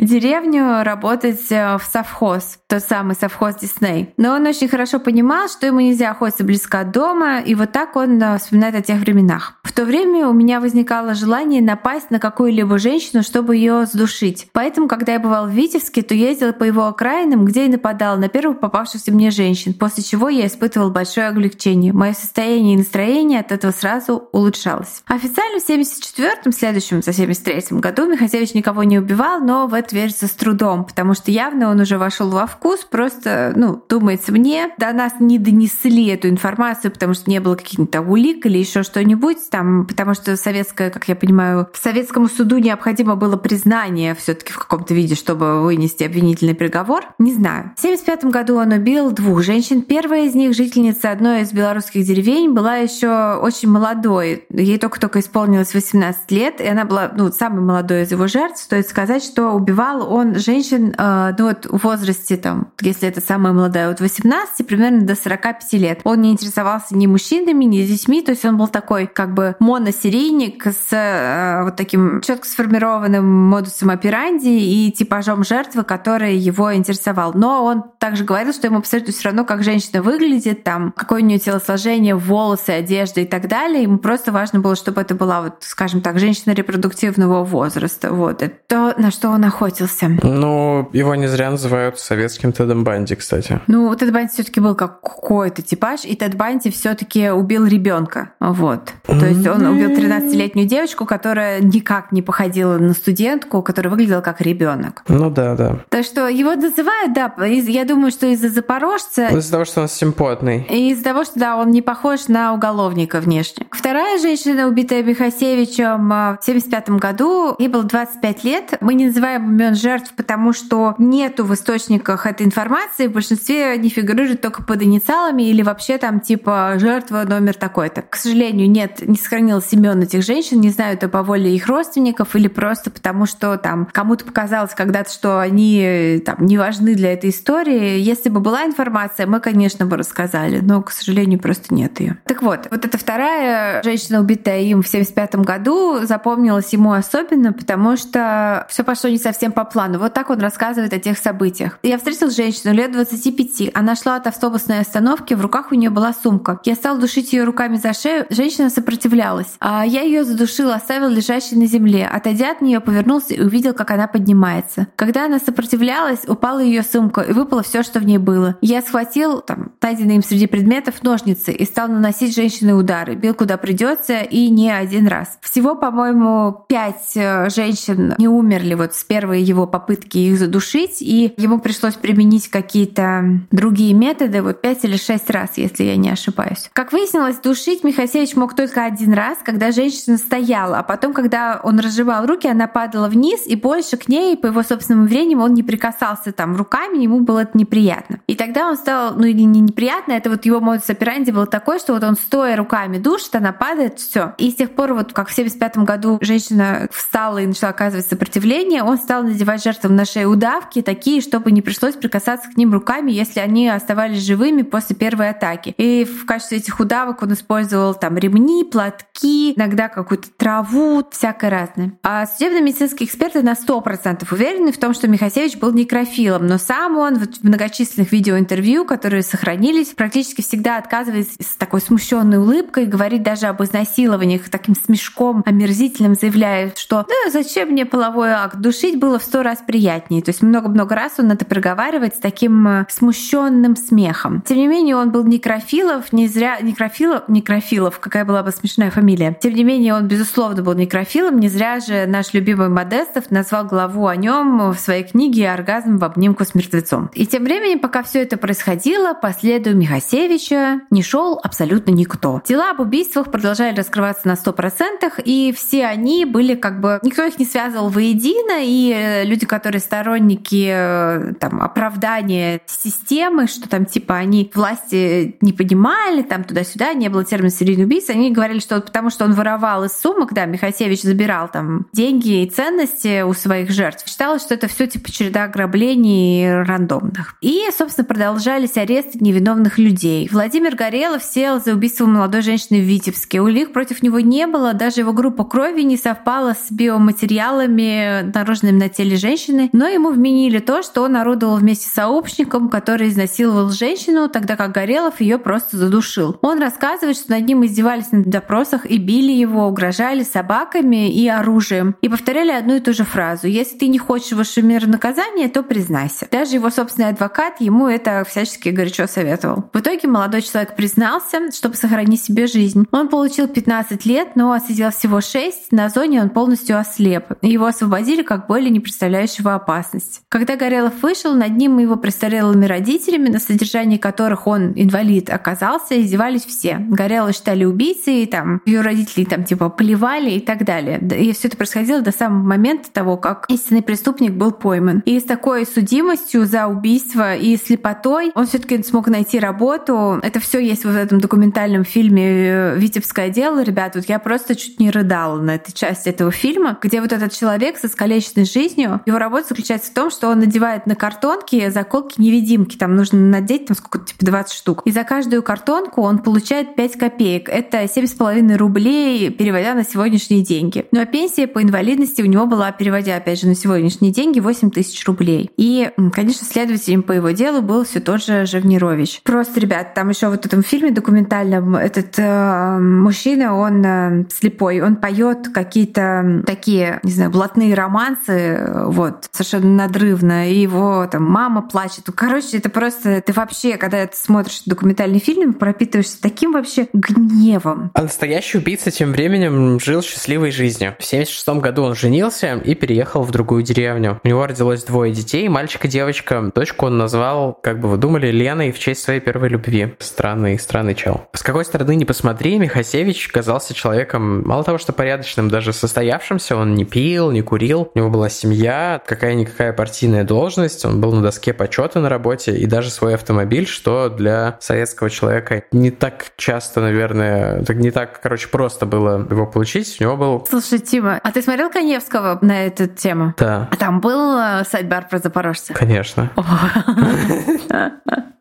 деревню работать э, в совхоз, тот самый совхоз Дисней. Но он очень хорошо понимал, что ему нельзя охотиться близко от дома, и вот так он э, вспоминает о тех временах. В то время у меня возникало желание напасть на какую-либо женщину, чтобы ее задушить. Поэтому, когда я бывал в Витебске, то ездил по его окраинам, где и нападал на первых попавшихся мне женщин, после чего я испытывал большое облегчение. Мое состояние и настроение от этого сразу улучшалось. Официально в 74-м, следующем, за 73-м году Михасевич никого не убивал, но в это верится с трудом, потому что явно он уже вошел во вкус, просто, ну, думается мне, до нас не донесли эту информацию, потому что не было каких-то улик или еще что-нибудь там, потому что советская, как я понимаю, советскому суду необходимо было признание все таки в каком-то виде, чтобы вынести обвинительный приговор. Не знаю. В 75 году он убил двух женщин. Первая из них, жительница одной из белорусских деревень, была еще очень молодой. Ей только-только исполнилось 18 лет, и она была ну, самой молодой из его жертв. Стоит сказать, что убивал он женщин э, ну, вот в возрасте, там, если это самая молодая, от 18 примерно до 45 лет. Он не интересовался ни мужчинами, ни детьми, то есть он был такой как бы моносерийник с э, вот таким четко сформированным модусом операнди и типажом жертвы, который его интересовал. Но он также говорил, что ему абсолютно все равно, как женщина выглядит, там, какое у нее телосложение, волосы, одежда и так далее. Ему просто важно было, чтобы это была, вот, скажем так, женщина репродуктивного возраста. Вот. Это то, на что он охотился. Ну, его не зря называют советским Тедом Банди, кстати. Ну, Тед Банди все-таки был какой-то типаж, и Тед Банди все-таки убил ребенка. Вот. То есть он убил 13-летнюю девочку, которая никак не походила на студентку, которая выглядела как ребенок. Ну да, да. Так что его называют, да, я думаю, что из-за запорожца. Из-за того, что он симпотный. И из-за того, что да, он не похож на уголовника внешне. Вторая женщина, убитая Михасевичем в 75 году, ей было 25 лет. Мы не называем имен жертв, потому что нету в источниках этой информации. В большинстве они фигурируют только под инициалами или вообще там типа жертва номер такой-то. К сожалению, нет, не сохранилось имен этих женщин. Не знаю, это по воле их родственников или просто потому, что там кому-то показалось когда-то, что они там не важны для этой истории. Если бы была информация, мы, конечно, бы рассказали, но, к сожалению, просто нет ее. Так вот, вот эта вторая женщина, убитая им в 75 году, запомнилась ему особенно, потому что все пошло не совсем по плану. Вот так он рассказывает о тех событиях. Я встретил женщину лет 25. Она шла от автобусной остановки, в руках у нее была сумка. Я стал душить ее руками за шею. Женщина сопротивлялась. А я ее задушил, оставил лежащей на земле. Отойдя от нее, повернулся и увидел, как она поднимается. Когда она сопротивлялась, упала ее сумка и выпало все, что в ней было. Я схватил там найденные им среди предметов ножницы и стал наносить женщины удары. Бил куда придется и не один раз. Всего, по-моему, пять э, женщин не умерли вот с первой его попытки их задушить, и ему пришлось применить какие-то другие методы, вот пять или шесть раз, если я не ошибаюсь. Как выяснилось, душить Михасевич мог только один раз, когда женщина стояла, а потом, когда он разжимал руки, она падала вниз, и больше к ней, по его собственным временем, он не прикасался там руками, ему было это неприятно. И тогда он стал, ну не неприятно, это вот его модус операнди был такой, что вот он стоя руками душит, она падает, все. И с тех пор, вот как в 75 году женщина встала и начала оказывать сопротивление, он стал надевать жертвам на шею удавки, такие, чтобы не пришлось прикасаться к ним руками, если они оставались живыми после первой атаки. И в качестве этих удавок он использовал там ремни, платки, иногда какую-то траву, всякое разное. А судебно-медицинские эксперты на 100% уверены в том, что Михасевич был некрофилом, но сам он в многочисленных видеоинтервью, которые сохранились, практически всегда отказывается с такой смущенной улыбкой, говорит даже об изнасилованиях таким смешком омерзительным, заявляя, что да, зачем мне половой акт, душить было в сто раз приятнее. То есть много-много раз он это проговаривает с таким э, смущенным смехом. Тем не менее, он был некрофилов, не зря некрофилов, некрофилов, какая была бы смешная фамилия. Тем не менее, он безусловно был некрофилом, не зря же наш любимый Модестов назвал главу о нем в своей книге «Оргазм в обнимку с мертвецом». И тем временем, пока все это происходило, Однако по следу Михасевича не шел абсолютно никто. Дела об убийствах продолжали раскрываться на 100%, и все они были как бы... Никто их не связывал воедино, и э, люди, которые сторонники э, там, оправдания системы, что там типа они власти не понимали, там туда-сюда, не было термина серийный убийца, они говорили, что вот потому что он воровал из сумок, да, Михасевич забирал там деньги и ценности у своих жертв. Считалось, что это все типа череда ограблений рандомных. И, собственно, продолжались аресты невиновных людей. Владимир Горелов сел за убийство молодой женщины в Витебске. Улик против него не было, даже его группа крови не совпала с биоматериалами, обнаруженными на теле женщины, но ему вменили то, что он орудовал вместе с сообщником, который изнасиловал женщину, тогда как Горелов ее просто задушил. Он рассказывает, что над ним издевались на допросах и били его, угрожали собаками и оружием. И повторяли одну и ту же фразу. Если ты не хочешь высшего мира наказания, то признайся. Даже его собственный адвокат ему это всячески горячо советовал. В итоге молодой человек признался, чтобы сохранить себе жизнь. Он получил 15 лет, но отсидел всего 6. На зоне он полностью ослеп. Его освободили как более не представляющего опасность. Когда Горелов вышел, над ним его престарелыми родителями, на содержании которых он инвалид оказался, издевались все. Горелого считали убийцей, и там ее родители там типа плевали и так далее. И все это происходило до самого момента того, как истинный преступник был пойман. И с такой судимостью за убийство и слепотой он все-таки смог найти работу. Это все есть вот в этом документальном фильме э, «Витебское дело». Ребят, вот я просто чуть не рыдала на этой части этого фильма, где вот этот человек со искалеченной жизнью, его работа заключается в том, что он надевает на картонки заколки-невидимки. Там нужно надеть там сколько типа 20 штук. И за каждую картонку он получает 5 копеек. Это 7,5 рублей, переводя на сегодняшние деньги. Ну а пенсия по инвалидности у него была, переводя опять же на сегодняшние деньги, 8 тысяч рублей. И, конечно, следователем по его делу был все тот же Живнирович. Просто, ребят, там еще вот в этом фильме документальном этот э, мужчина, он э, слепой, он поет какие-то такие, не знаю, блатные романсы, вот, совершенно надрывно, и его там мама плачет. Короче, это просто, ты вообще, когда ты смотришь документальный фильм, пропитываешься таким вообще гневом. А настоящий убийца тем временем жил счастливой жизнью. В 76 году он женился и переехал в другую деревню. У него родилось двое детей, мальчик и девочка. Дочку он назвал, как бы вы думали, Леной в честь своей первой любви. Странный, странный чел. С какой стороны не посмотри, Михасевич казался человеком, мало того, что порядочным, даже состоявшимся, он не пил, не курил, у него была семья, какая-никакая партийная должность, он был на доске почета на работе и даже свой автомобиль, что для советского человека не так часто, наверное, так не так, короче, просто было его получить. У него был... Слушай, Тима, а ты смотрел Коневского на эту тему? Да. А там был сайт-бар про запорожца? Конечно.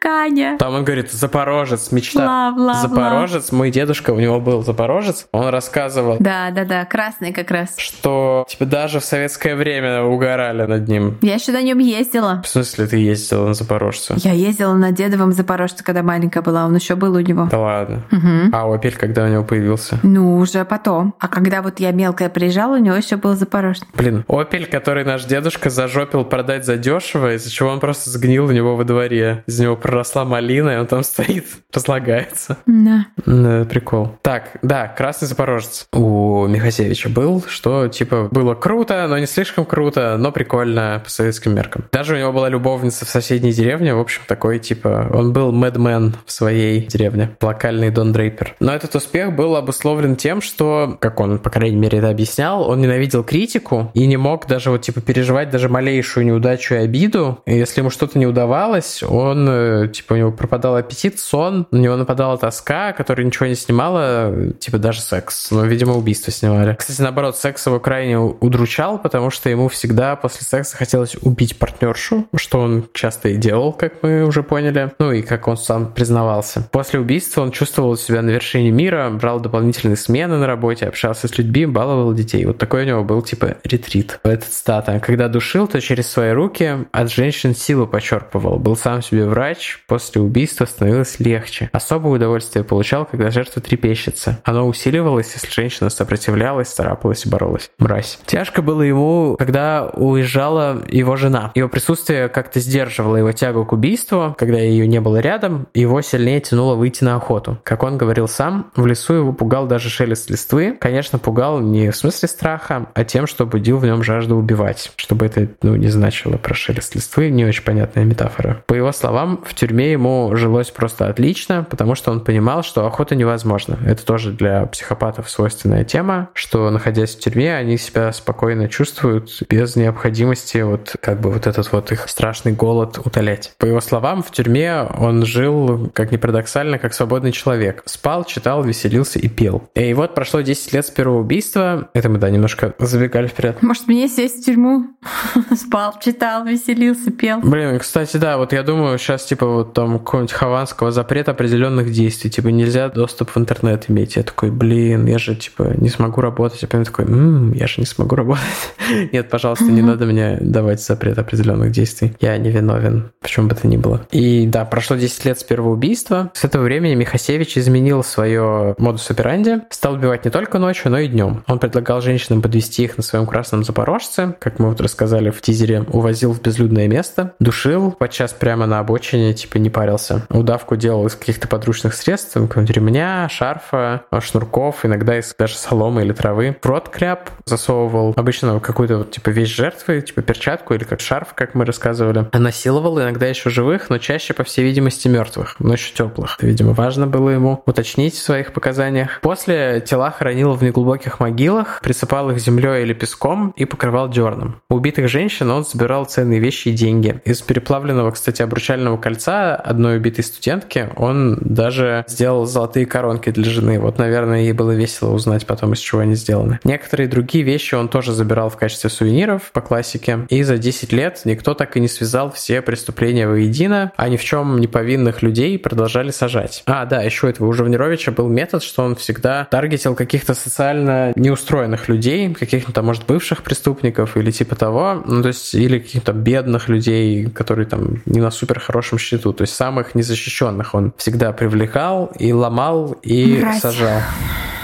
Каня. Там он говорит, Запорожец, мечта. Бла, бла, Запорожец, мой дедушка, у него был Запорожец, он рассказывал. Да, да, да, красный как раз. Что, типа, даже в советское время угорали над ним. Я еще на нем ездила. В смысле ты ездила на Запорожце? Я ездила на дедовом Запорожце, когда маленькая была, он еще был у него. Да ладно. Угу. А Опель когда у него появился? Ну, уже потом. А когда вот я мелкая приезжала, у него еще был Запорожец. Блин, Опель, который наш дедушка зажопил продать задешево, из-за чего он просто сгнил у него во дворе. Из него проросла малина, и он там стоит, разлагается. Да. Да, прикол. Так, да, красный запорожец у Михасевича был, что, типа, было круто, но не слишком круто, но прикольно по советским меркам. Даже у него была любовница в соседней деревне, в общем, такой, типа, он был мэдмен в своей деревне, локальный Дон Дрейпер. Но этот успех был обусловлен тем, что, как он, по крайней мере, это объяснял, он ненавидел критику и не мог даже вот, типа, переживать даже малейшую неудачу и обиду. И если ему что-то не удавалось, он, э, типа, у него пропадал аппетит, сон, на него нападала тоска, которая ничего не снимала, типа, даже секс. Ну, видимо, убийство снимали. Кстати, наоборот, секс его крайне удручал, потому что ему всегда после секса хотелось убить партнершу, что он часто и делал, как мы уже поняли. Ну и как он сам признавался. После убийства он чувствовал себя на вершине мира, брал дополнительные смены на работе, общался с людьми, баловал детей. Вот такой у него был типа ретрит. Этот стата. Когда душил, то через свои руки от женщин силу почерпывал. Был сам себе врач. После убийства становилось легче. Особое удовольствие получал, когда жертва трепещется. Оно усиливалось, если женщина сопротивлялась, царапалась и боролась. Мразь. Тяжко было ему, когда уезжала его жена. Его присутствие как-то сдерживало его тягу к убийству. Когда ее не было рядом, его сильнее тянуло выйти на охоту. Как он говорил сам, в лесу его пугал даже шелест листвы. Конечно, пугал не в смысле страха, а тем, что будил в нем жажду убивать. Чтобы это ну, не значило про шелест листвы, не очень понятная метафора. По его словам, в тюрьме ему жилось просто отлично, потому что он понимал, что охота невозможна. Это тоже для психопатов свойственная тема, что находясь в тюрьме, они себя спокойно чувствуют без необходимости вот как бы вот этот вот их страшный голод утолять. По его словам, в тюрьме он жил, как ни парадоксально, как свободный человек. Спал, читал, веселился и пел. И вот прошло 10 лет с первого убийства. Это мы, да, немножко забегали вперед. Может, мне сесть в тюрьму? Спал, читал, веселился, пел. Блин, кстати, да, вот я думаю, сейчас типа там какого-нибудь хованского запрета определенных действий, типа нельзя доступ в интернет иметь. Я такой, блин, я же типа не смогу работать. А потом такой, м-м, я же не смогу работать. Нет, пожалуйста, не надо мне давать запрет определенных действий. Я не виновен, в чем бы то ни было. И да, прошло 10 лет с первого убийства. С этого времени Михасевич изменил свое модус операнди, стал убивать не только ночью, но и днем. Он предлагал женщинам подвести их на своем красном запорожце, как мы вот рассказали в тизере, увозил в безлюдное место, душил, подчас прямо на обочине, типа не парился. Удавку делал из каких-то подручных средств, какого-нибудь ремня, шарфа, шнурков, иногда из даже соломы или травы. В рот кляп засовывал обычно какую-то вот, типа вещь жертвы, типа перчатку или как шарф, как мы рассказывали. Насиловал иногда еще живых, но чаще, по всей видимости, мертвых, но еще теплых. Это, видимо, важно было ему уточнить в своих показаниях. После тела хоронил в неглубоких могилах, присыпал их землей или песком и покрывал дерном. У убитых женщин он собирал ценные вещи и деньги. Из переплавленного, кстати, обручального кольца одной убитой студентки он даже сделал золотые коронки для жены. Вот, наверное, ей было весело узнать потом, из чего они сделаны. Некоторые другие вещи он тоже забирал в качестве сувениров по классике. И за 10 лет никто так и не связал все преступления воедино, а ни в чем не повинных людей продолжали сажать. А, да, еще этого у Живнировича был метод, что он всегда таргетил каких-то социально неустроенных людей, каких-то, может, бывших преступников или типа того, ну, то есть, или каких-то бедных людей, которые там не на супер хорошем счету, то есть самых незащищенных он всегда привлекал и ломал и Мразь. сажал.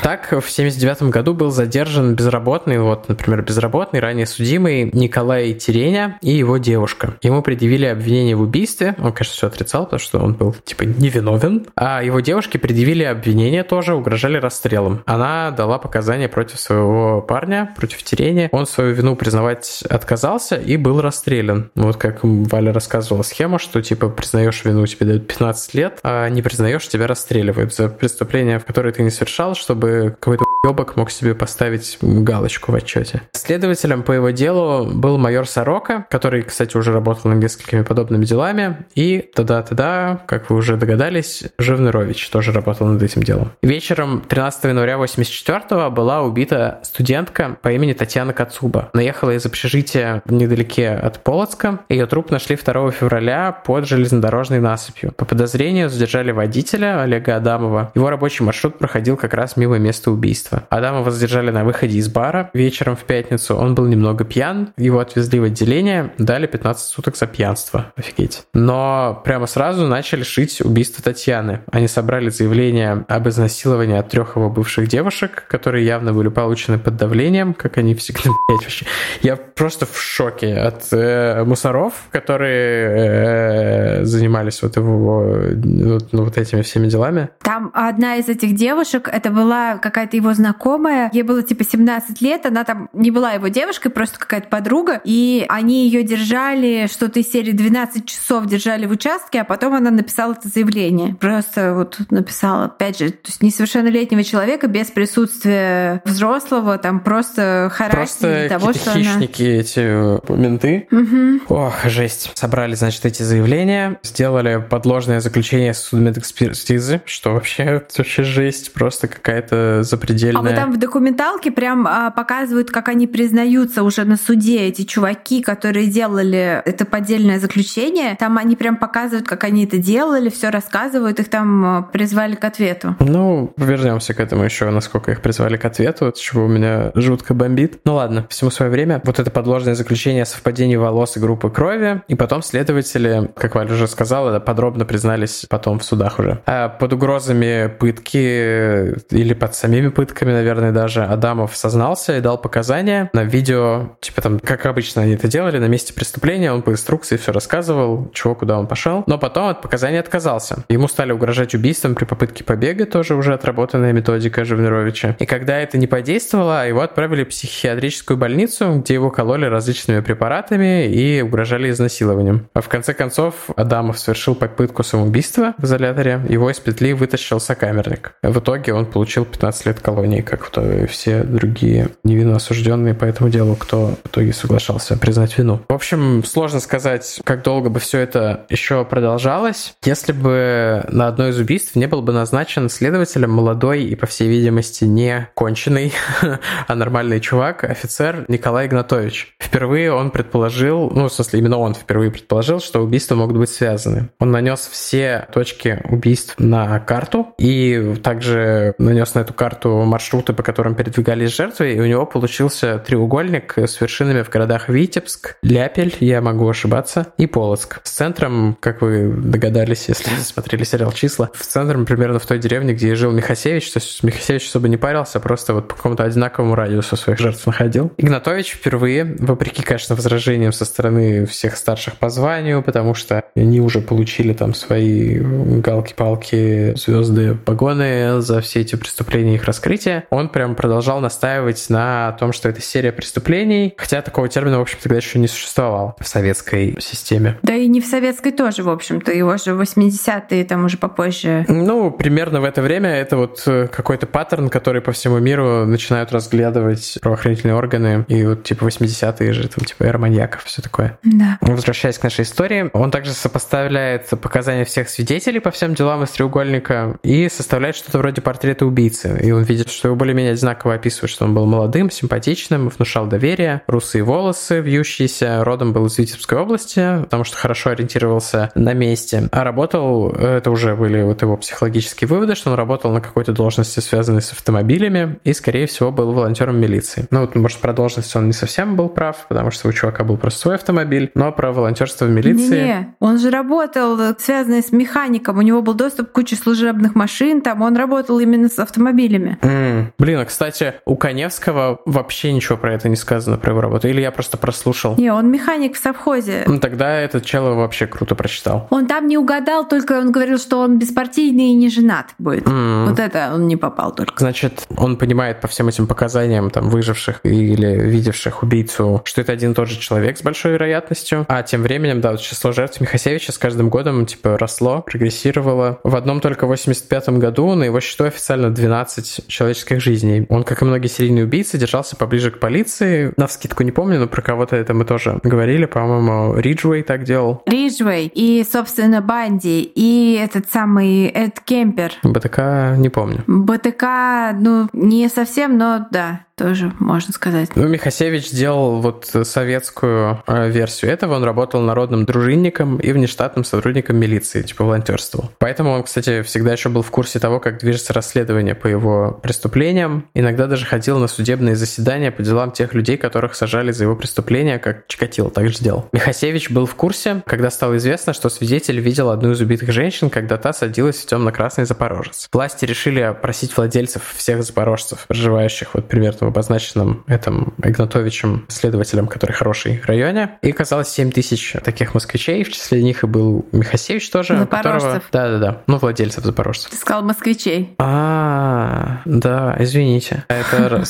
Так, в 79 году был задержан безработный, вот, например, безработный, ранее судимый Николай Тереня и его девушка. Ему предъявили обвинение в убийстве, он, конечно, все отрицал, потому что он был, типа, невиновен, а его девушке предъявили обвинение тоже, угрожали расстрелом. Она дала показания против своего парня, против Тереня, он свою вину признавать отказался и был расстрелян. Вот как Валя рассказывала схему, что, типа, признаешь вину, тебе дают 15 лет, а не признаешь, тебя расстреливают за преступление, в которое ты не совершал, чтобы чтобы какой-то уебок мог себе поставить галочку в отчете. Следователем по его делу был майор Сорока, который, кстати, уже работал над несколькими подобными делами, и тогда-тогда, как вы уже догадались, Живнырович тоже работал над этим делом. Вечером 13 января 84 была убита студентка по имени Татьяна Кацуба. Наехала из общежития недалеке от Полоцка. Ее труп нашли 2 февраля под железнодорожной насыпью. По подозрению задержали водителя Олега Адамова. Его рабочий маршрут проходил как раз мимо место убийства. Адамова задержали на выходе из бара вечером в пятницу. Он был немного пьян, его отвезли в отделение, дали 15 суток за пьянство. Офигеть. Но прямо сразу начали шить убийство Татьяны. Они собрали заявление об изнасиловании от трех его бывших девушек, которые явно были получены под давлением, как они всегда, блядь, вообще. Я просто в шоке от э, мусоров, которые э, занимались вот его вот, ну, вот этими всеми делами. Там одна из этих девушек, это была какая-то его знакомая, ей было типа 17 лет, она там не была его девушкой, просто какая-то подруга, и они ее держали, что-то из серии 12 часов держали в участке, а потом она написала это заявление. Просто вот написала, опять же, то есть несовершеннолетнего человека без присутствия взрослого, там просто характер того, что хищники она... эти э, менты. Угу. Ох, жесть. Собрали, значит, эти заявления, сделали подложное заключение судмедэкспертизы, что вообще, вообще жесть, просто какая-то какая запредельная. А вот там в документалке прям а, показывают, как они признаются уже на суде, эти чуваки, которые делали это поддельное заключение. Там они прям показывают, как они это делали, все рассказывают, их там а, призвали к ответу. Ну, вернемся к этому еще, насколько их призвали к ответу, от чего у меня жутко бомбит. Ну ладно, всему свое время. Вот это подложное заключение о совпадении волос и группы крови, и потом следователи, как Валя уже сказала, подробно признались потом в судах уже. А под угрозами пытки или под самими пытками, наверное, даже, Адамов сознался и дал показания на видео, типа там, как обычно они это делали, на месте преступления, он по инструкции все рассказывал, чего, куда он пошел, но потом от показаний отказался. Ему стали угрожать убийством при попытке побега, тоже уже отработанная методика Живнировича. И когда это не подействовало, его отправили в психиатрическую больницу, где его кололи различными препаратами и угрожали изнасилованием. А в конце концов, Адам Адамов совершил попытку самоубийства в изоляторе, его из петли вытащил сокамерник. В итоге он получил 15 лет колонии, как и все другие невинно осужденные по этому делу, кто в итоге соглашался признать вину. В общем, сложно сказать, как долго бы все это еще продолжалось, если бы на одно из убийств не был бы назначен следователем молодой и, по всей видимости, не конченый, а нормальный чувак, офицер Николай Игнатович. Впервые он предположил, ну, в смысле, именно он впервые предположил, что убийства могут быть связаны. Он нанес все точки убийств на карту и также нанес на эту карту маршруты, по которым передвигались жертвы, и у него получился треугольник с вершинами в городах Витебск, Ляпель, я могу ошибаться, и Полоцк. С центром, как вы догадались, если смотрели сериал «Числа», в центром примерно в той деревне, где жил Михасевич, то есть Михасевич особо не парился, просто вот по какому-то одинаковому радиусу своих жертв находил. Игнатович впервые, вопреки, конечно, возражениям со стороны всех старших по званию, потому что они уже получили там свои галки-палки, звезды, погоны за все эти преступления их раскрытие, он прям продолжал настаивать на том, что это серия преступлений, хотя такого термина, в общем, тогда еще не существовало в советской системе. Да и не в советской тоже, в общем-то, его же 80-е, там уже попозже. Ну, примерно в это время это вот э, какой-то паттерн, который по всему миру начинают разглядывать правоохранительные органы, и вот типа 80-е же, там типа эра маньяков, все такое. Да. Возвращаясь к нашей истории, он также сопоставляет показания всех свидетелей по всем делам из треугольника и составляет что-то вроде портрета убийцы. И он видит, что его более-менее одинаково описывают, что он был молодым, симпатичным, внушал доверие, русые волосы, вьющиеся, родом был из Витебской области, потому что хорошо ориентировался на месте. А работал, это уже были вот его психологические выводы, что он работал на какой-то должности, связанной с автомобилями, и, скорее всего, был волонтером милиции. Ну, вот, может, про должность он не совсем был прав, потому что у чувака был просто свой автомобиль, но про волонтерство в милиции... Не, он же работал, связанный с механиком, у него был доступ к куче служебных машин, там он работал именно с автомобилями. Mm. Блин, а, кстати, у Коневского вообще ничего про это не сказано, про его работу, или я просто прослушал? Не, он механик в совхозе. Ну, тогда этот чел вообще круто прочитал. Он там не угадал, только он говорил, что он беспартийный и не женат будет. Mm. Вот это он не попал только. Значит, он понимает по всем этим показаниям там выживших или видевших убийцу, что это один и тот же человек с большой вероятностью. А тем временем, да, вот число жертв Михасевича с каждым годом типа росло, прогрессировало. В одном только 85 году на его счету официально 12 человеческих жизней. Он, как и многие серийные убийцы, держался поближе к полиции. На вскидку не помню, но про кого-то это мы тоже говорили. По-моему, Риджвей так делал. Риджвей и, собственно, Банди и этот самый Эд Кемпер. БТК не помню. БТК, ну, не совсем, но да тоже можно сказать. Ну, Михасевич сделал вот советскую э, версию этого. Он работал народным дружинником и внештатным сотрудником милиции, типа волонтерствовал. Поэтому он, кстати, всегда еще был в курсе того, как движется расследование по его преступлениям. Иногда даже ходил на судебные заседания по делам тех людей, которых сажали за его преступления, как Чикатило также сделал. Михасевич был в курсе, когда стало известно, что свидетель видел одну из убитых женщин, когда та садилась в темно-красный Запорожец. Власти решили опросить владельцев всех запорожцев, проживающих вот примерно в обозначенном этом Игнатовичем следователем, который хороший районе. И оказалось 7 тысяч таких москвичей, в числе них и был Михасевич тоже. Запорожцев. Да-да-да, ну, владельцев запорожцев. Ты сказал москвичей. А, да, извините. Это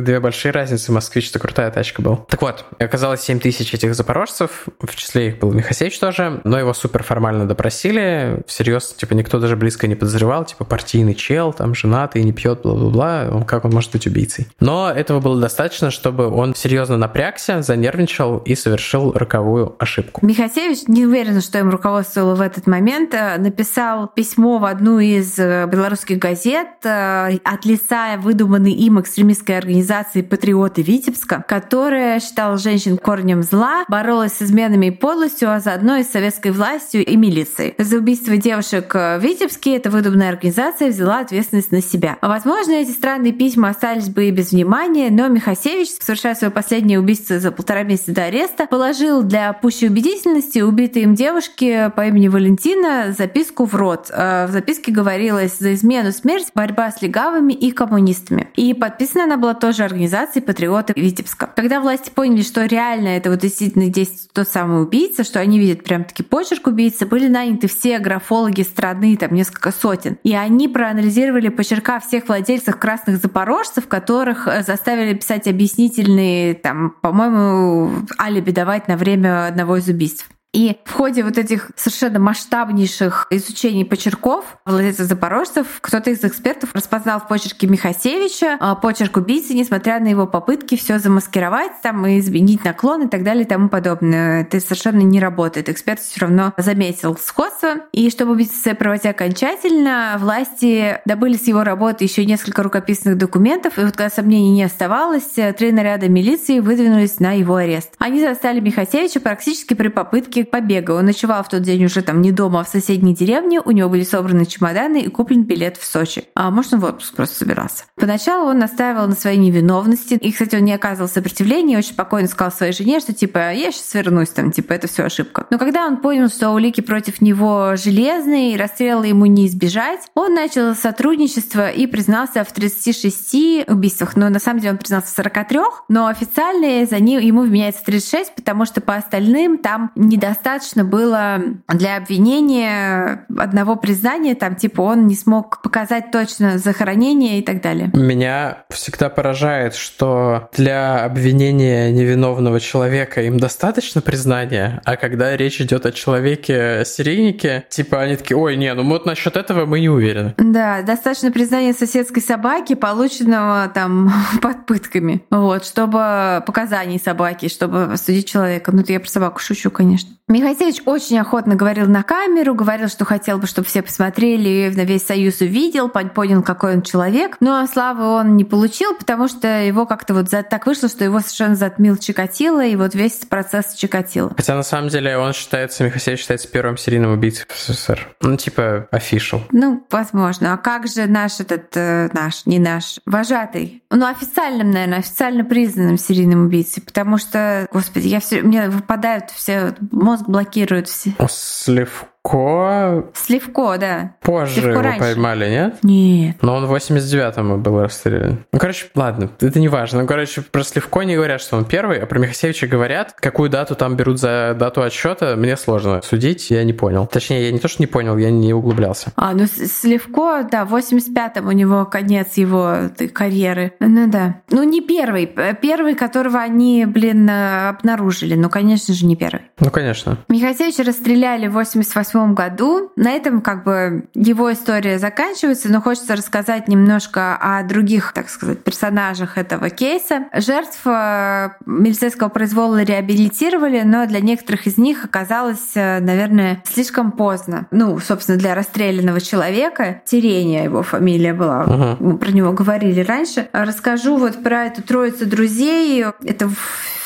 две большие разницы. Москвич это крутая тачка был. Так вот, оказалось 7 тысяч этих запорожцев, в числе их был Михасевич тоже, но его супер формально допросили. Всерьез, типа, никто даже близко не подозревал, типа, партийный чел, там, женатый, не пьет, бла-бла-бла. Как он может быть убийцей? Но но этого было достаточно, чтобы он серьезно напрягся, занервничал и совершил роковую ошибку. Михасевич, не уверен, что им руководствовало в этот момент, э, написал письмо в одну из э, белорусских газет, э, отлицая выдуманный им экстремистской организации «Патриоты Витебска», которая считала женщин корнем зла, боролась с изменами и подлостью, а заодно и с советской властью и милицией. За убийство девушек в Витебске эта выдуманная организация взяла ответственность на себя. Возможно, эти странные письма остались бы и без внимания, внимание, но Михасевич, совершая свое последнее убийство за полтора месяца до ареста, положил для пущей убедительности убитой им девушке по имени Валентина записку в рот. Э, в записке говорилось «За измену смерть, борьба с легавыми и коммунистами». И подписана она была тоже организацией «Патриоты Витебска». Когда власти поняли, что реально это вот действительно действует тот самый убийца, что они видят прям таки почерк убийцы, были наняты все графологи страны, там несколько сотен. И они проанализировали почерка всех владельцев красных запорожцев, которых э, заставили писать объяснительные, там, по-моему, алиби давать на время одного из убийств. И в ходе вот этих совершенно масштабнейших изучений почерков владельцев запорожцев кто-то из экспертов распознал в почерке Михасевича а, почерк убийцы, несмотря на его попытки все замаскировать там и изменить наклон и так далее и тому подобное. Это совершенно не работает. Эксперт все равно заметил сходство. И чтобы своей правоте окончательно, власти добыли с его работы еще несколько рукописных документов, и вот когда сомнений не оставалось, три наряда милиции выдвинулись на его арест. Они застали Михасевича практически при попытке побега. Он ночевал в тот день уже там не дома, а в соседней деревне, у него были собраны чемоданы и куплен билет в Сочи. А может, он в отпуск просто собирался. Поначалу он настаивал на своей невиновности, и, кстати, он не оказывал сопротивления, очень спокойно сказал своей жене, что типа, я сейчас вернусь, там, типа, это все ошибка. Но когда он понял, что улики против него железные, и расстрела ему не избежать, он начал сотрудничество и признался в 36 убийствах. Но на самом деле он признался в 43, но официально за ним ему вменяется 36, потому что по остальным там недостаточно было для обвинения одного признания, там типа он не смог показать точно захоронение и так далее. Меня всегда поражает, что для обвинения невиновного человека им достаточно признания, а когда речь идет о человеке-серийнике, типа они такие, ой, не, ну вот насчет этого мы не уверены. Да, достаточно признания соседской собаки, полученного там под пытками, вот, чтобы показаний собаки, чтобы судить человека. Ну, это я про собаку шучу, конечно. Михасевич очень охотно говорил на камеру, говорил, что хотел бы, чтобы все посмотрели, на весь Союз увидел, понял, какой он человек. Но славы он не получил, потому что его как-то вот так вышло, что его совершенно затмил Чикатило, и вот весь процесс Чикатило. Хотя на самом деле он считается, Михасевич считается первым серийным убийцей в СССР. Ну, типа, official. Ну, возможно. А как же наш этот, э, наш, не наш, вожатый? Ну, официальным, наверное, официально признанным серийным убийцей, потому что, господи, я все, мне выпадают все, мозг блокирует все. Сливку Сливко... Сливко, да. Позже Сливко его раньше. поймали, нет? Нет. Но он в 89-м был расстрелян. Ну, короче, ладно, это не важно. Ну, короче, про Сливко не говорят, что он первый, а про Михасевича говорят. Какую дату там берут за дату отсчета, мне сложно судить, я не понял. Точнее, я не то, что не понял, я не углублялся. А, ну Сливко, да, в 85-м у него конец его карьеры. Ну да. Ну не первый. Первый, которого они, блин, э, обнаружили. Ну, конечно же, не первый. Ну, конечно. Михасевича расстреляли в 88 году. На этом как бы его история заканчивается, но хочется рассказать немножко о других, так сказать, персонажах этого кейса. Жертв э, милицейского произвола реабилитировали, но для некоторых из них оказалось, э, наверное, слишком поздно. Ну, собственно, для расстрелянного человека. Терения его фамилия была. Ага. Мы про него говорили раньше. Расскажу вот про эту троицу друзей. Это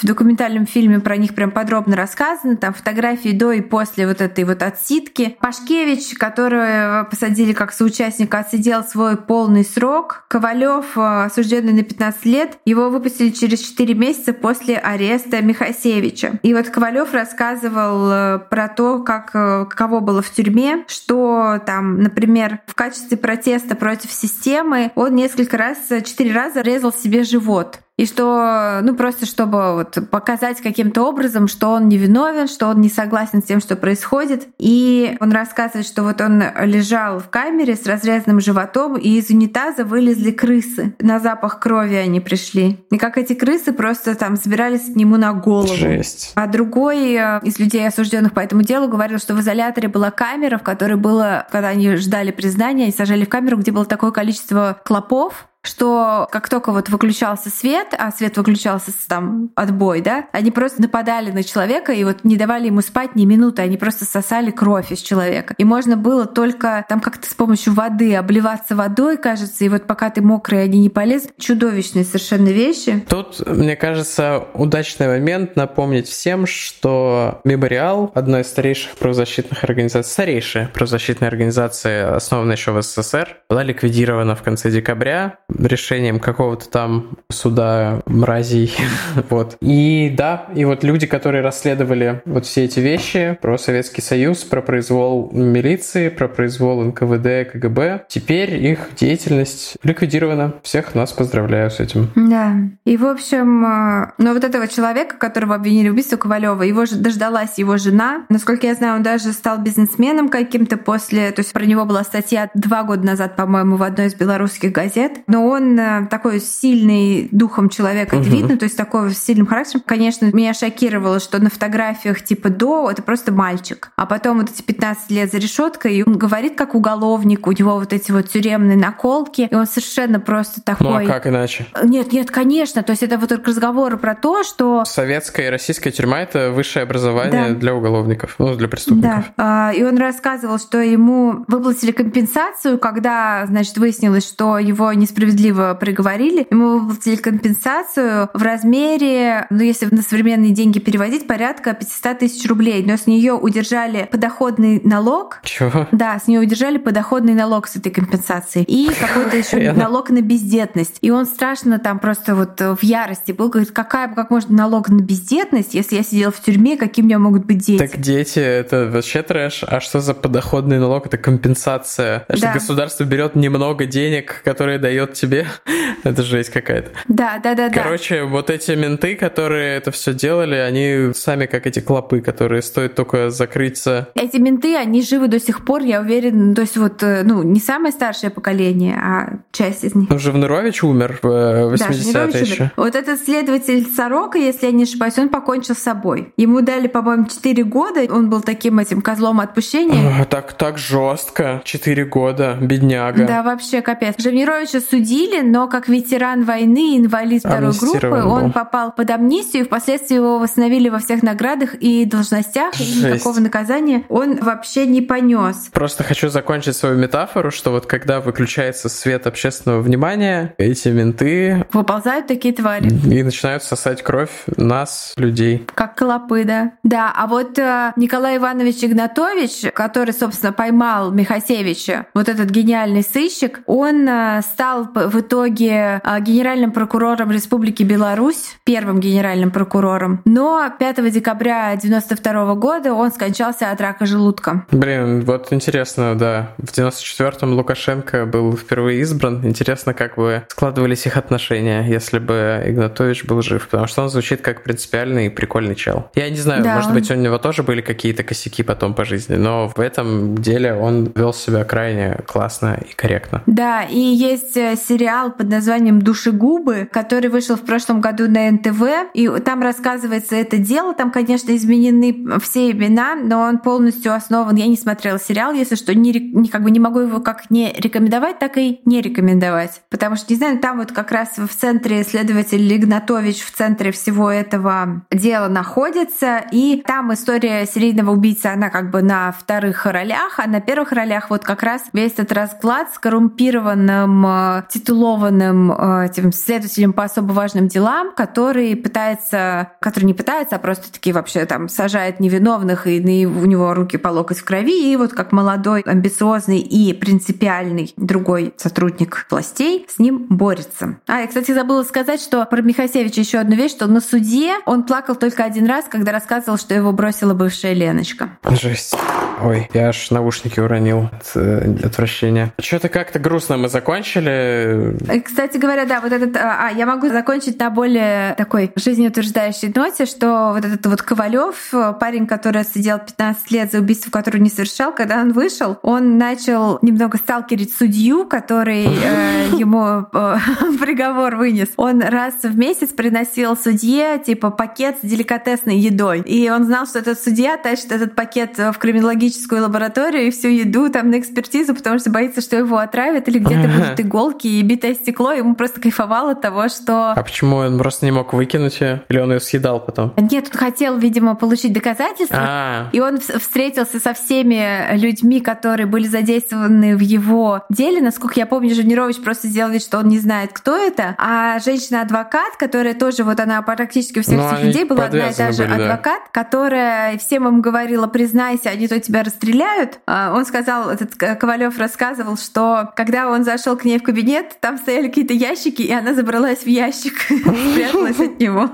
в документальном фильме про них прям подробно рассказано. Там фотографии до и после вот этой вот отсидки. Пашкевич, которого посадили как соучастника, отсидел свой полный срок. Ковалев, э, осужденный на 15 лет, его выпустили через 4 месяца после ареста Михасевича. И вот Ковалев рассказывал э, про то, как э, каково было в тюрьме, что там, например, в качестве протеста против системы он несколько раз, четыре раза резал себе живот. И что, ну просто чтобы вот показать каким-то образом, что он невиновен, что он не согласен с тем, что происходит. И он рассказывает, что вот он лежал в камере с разрезанным животом, и из унитаза вылезли крысы. На запах крови они пришли. И как эти крысы просто там собирались к нему на голову. Жесть. А другой э, из людей, осужденных по этому делу, говорил, что в изоляторе была камера, в которой было, когда они ждали признания, они сажали в камеру, где было такое количество клопов, что как только вот выключался свет, а свет выключался там отбой, да, они просто нападали на человека и вот не давали ему спать ни минуты, они просто сосали кровь из человека. И можно было только там как-то с помощью воды обливаться водой, кажется, и вот пока ты мокрый, они не полезут. Чудовищные совершенно вещи. Тут, мне кажется, удачный момент напомнить всем, что Мемориал, одна из старейших правозащитных организаций, старейшая правозащитная организация, основанная еще в СССР, была ликвидирована в конце декабря решением какого-то там суда мразей. вот. И да, и вот люди, которые расследовали вот все эти вещи про Советский Союз, про произвол милиции, про произвол НКВД, КГБ, теперь их деятельность ликвидирована. Всех нас поздравляю с этим. Да. И, в общем, э, но вот этого человека, которого обвинили в убийстве Ковалева, его же дождалась его жена. Насколько я знаю, он даже стал бизнесменом каким-то после... То есть про него была статья два года назад, по-моему, в одной из белорусских газет. Но но он э, такой сильный духом человек, это угу. видно, то есть такой с сильным характером. Конечно, меня шокировало, что на фотографиях типа до это просто мальчик, а потом вот эти 15 лет за решеткой, и он говорит как уголовник, у него вот эти вот тюремные наколки, и он совершенно просто такой... Ну а как иначе? Нет, нет, конечно, то есть это вот только разговоры про то, что... Советская и российская тюрьма — это высшее образование да. для уголовников, ну, для преступников. Да, а, и он рассказывал, что ему выплатили компенсацию, когда, значит, выяснилось, что его несправедливо приговорили, ему выплатили компенсацию в размере, ну, если на современные деньги переводить, порядка 500 тысяч рублей, но с нее удержали подоходный налог. Чего? Да, с нее удержали подоходный налог с этой компенсацией и какой-то еще налог на бездетность. И он страшно там просто вот в ярости был, говорит, какая, как можно налог на бездетность, если я сидел в тюрьме, какие у меня могут быть дети? Так дети, это вообще трэш. А что за подоходный налог? Это компенсация. Да. Что государство берет немного денег, которые дает тебе. это жесть какая-то. Да, да, да. Короче, да. вот эти менты, которые это все делали, они сами как эти клопы, которые стоит только закрыться. Эти менты, они живы до сих пор, я уверен. То есть вот, э, ну, не самое старшее поколение, а часть из них. Ну, Живнырович умер в 80-е да, еще. Вот этот следователь Сорока, если я не ошибаюсь, он покончил с собой. Ему дали, по-моему, 4 года. Он был таким этим козлом отпущения. Так, так жестко. 4 года, бедняга. Да, вообще капец. Живнировича судили, но как ветеран войны, инвалид второй группы, он был. попал под амнистию, и впоследствии его восстановили во всех наградах и должностях, Жесть. и никакого наказания он вообще не понес. Просто хочу закончить свою метафору, что вот когда выключается свет общественного внимания, эти менты... Выползают такие твари. И начинают сосать кровь нас, людей. Как клопы, да. Да, а вот э, Николай Иванович Игнатович, который, собственно, поймал Михасевича, вот этот гениальный сыщик, он э, стал в итоге э, генеральным прокурором Республики Беларусь, первым генеральным прокурором. Но 5 декабря 92 года он скончался от рака желудка. Блин, вот интересно, да. В 94-м Лукашенко был впервые избран. Интересно, как бы складывались их отношения, если бы Игнатович был жив. Потому что он звучит как принципиальный и прикольный чел. Я не знаю, да, может он... быть, у него тоже были какие-то косяки потом по жизни, но в этом деле он вел себя крайне классно и корректно. Да, и есть э, сериал под названием «Душегубы», который вышел в прошлом году на НТВ, и там рассказывается это дело, там, конечно, изменены все имена, но он полностью основан, я не смотрела сериал, если что, не, как бы не могу его как не рекомендовать, так и не рекомендовать, потому что, не знаю, там вот как раз в центре следователь Игнатович в центре всего этого дела находится, и там история серийного убийцы, она как бы на вторых ролях, а на первых ролях вот как раз весь этот расклад с коррумпированным, э, титулованным э, этим следователем по особо важным делам, который пытается, который не пытается, а просто таки вообще там сажает невиновных, и у него руки по локоть в крови, и вот как молодой, амбициозный и принципиальный другой сотрудник властей с ним борется. А, я, кстати, забыла сказать, что про Михасевича еще одну вещь, что на суде он плакал только один раз, когда рассказывал, что его бросила бывшая Леночка. Жесть. Ой, я аж наушники уронил от э, отвращения. Что-то как-то грустно мы закончили. Э, кстати говоря, да, вот этот... А, а, я могу закончить на более такой жизнеутверждающей ноте, что вот этот вот Ковалев, парень, который сидел 15 лет за убийство, которое не совершал, когда он вышел, он начал немного сталкерить судью, который э, ему э, приговор вынес. Он раз в месяц приносил судье типа пакет с деликатесной едой. И он знал, что этот судья тащит этот пакет в криминологическую лабораторию и всю еду там на экспертизу, потому что боится, что его отравят или где-то будут иголки и битое стекло. Ему просто кайфовал от того, что... А почему он просто не мог выкинуть ее? Или он ее съедал потом? Нет, он хотел, видимо, получить доказательства. А-а-а. И он встретился со всеми людьми, которые были задействованы в его деле. Насколько я помню, Женерович просто сделал вид, что он не знает, кто это. А женщина-адвокат, которая тоже, вот она практически у всех ну, этих людей была одна и та же были, адвокат, да. которая всем им говорила, признайся, они то тебя расстреляют. А он сказал, этот Ковалев рассказывал, что когда он зашел к ней в кабинет, там стояли какие-то ящики, и она забралась в ящик, спряталась от него.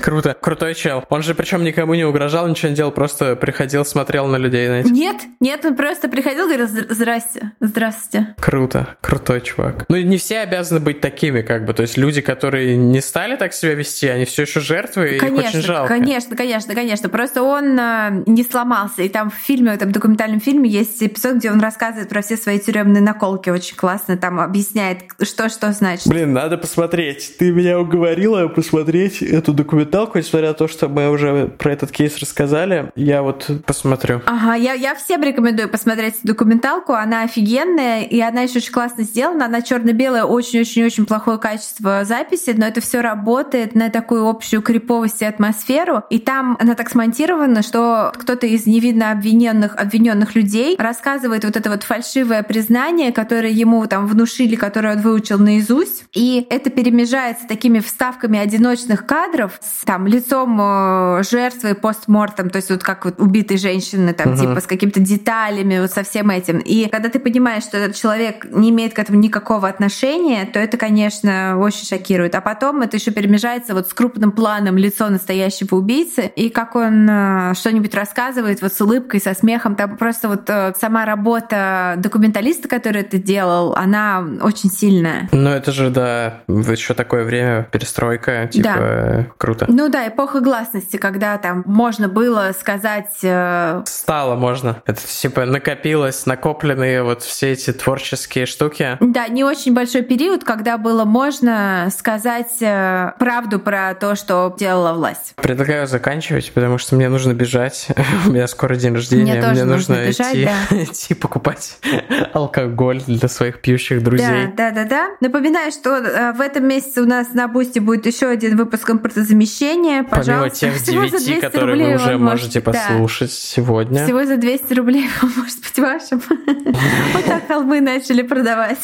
Круто, крутой чел. Он же причем никому не угрожал, ничего не делал, просто приходил, смотрел на людей, знаете. Нет, нет, он просто приходил и говорил, здрасте, здрасте. Круто, крутой чувак. Ну, не все обязаны быть такими, как бы, то есть люди, которые не стали так себя вести, они все еще жертвы, конечно, и их очень жалко. Конечно, конечно, конечно. Просто он э, не сломался. И там в фильме, в этом документальном фильме есть эпизод, где он рассказывает про все свои тюремные наколки очень классно. Там объясняет, что что значит. Блин, надо посмотреть. Ты меня уговорила посмотреть эту документалку, несмотря на то, что мы уже про этот кейс рассказали. Я вот посмотрю. Ага, я, я всем рекомендую посмотреть документалку. Она офигенная, и она еще очень классно сделана. Она черно-белая, очень-очень-очень плохое качество записи, но это все работает на такую общую криповость и атмосферу. И там она так смонтирована, что кто-то из невидно обвиненных, обвиненных людей рассказывает вот это вот фальшивое признание, которое ему там внушили, которое он выучил наизусть. И это перемежается такими вставками одиночных кадров с там лицом э, жертвы постмортом, то есть вот как вот убитой женщины, там, uh-huh. типа с какими-то деталями, вот со всем этим. И когда ты понимаешь, что этот человек не имеет к этому никакого отношения, то это, конечно, очень шокирует. А потом это еще перемежается вот с крупным планом лицо настоящего убийцы, и как он э, что-нибудь рассказывает вот с улыбкой, со смехом. Там просто вот э, сама работа документалиста, который это делал, она очень сильная. Ну, это же, да, еще такое время, перестройка, типа, да. круто. Ну да, эпоха гласности, когда там можно было сказать... Э... Стало можно. Это, типа, накопилось, накопленные вот все эти творческие штуки. Да, не очень большой период, когда было можно сказать э, правду про то, что делала власть. Предлагаю заканчивать, потому что мне нужно бежать. У меня скоро день рождения. Мне, мне нужно, нужно бежать, идти, да. идти покупать алкоголь для своих пьющих друзей. Да, да, да, да. Напоминаю, что э, в этом месяце у нас на Бусти будет еще один выпуск импортозамещения. Пожалуйста. Помимо тех девяти, которые вы уже можете послушать да. сегодня. Всего за 200 рублей он может быть вашим. Вот так холмы начали продавать.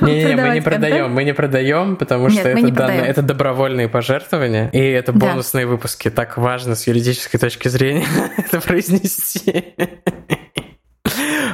Не-не, мы не продаем, мы не продаем, потому что это добровольные пожертвования, и это бонусные выпуски. Так важно с юридической точки зрения это произнести.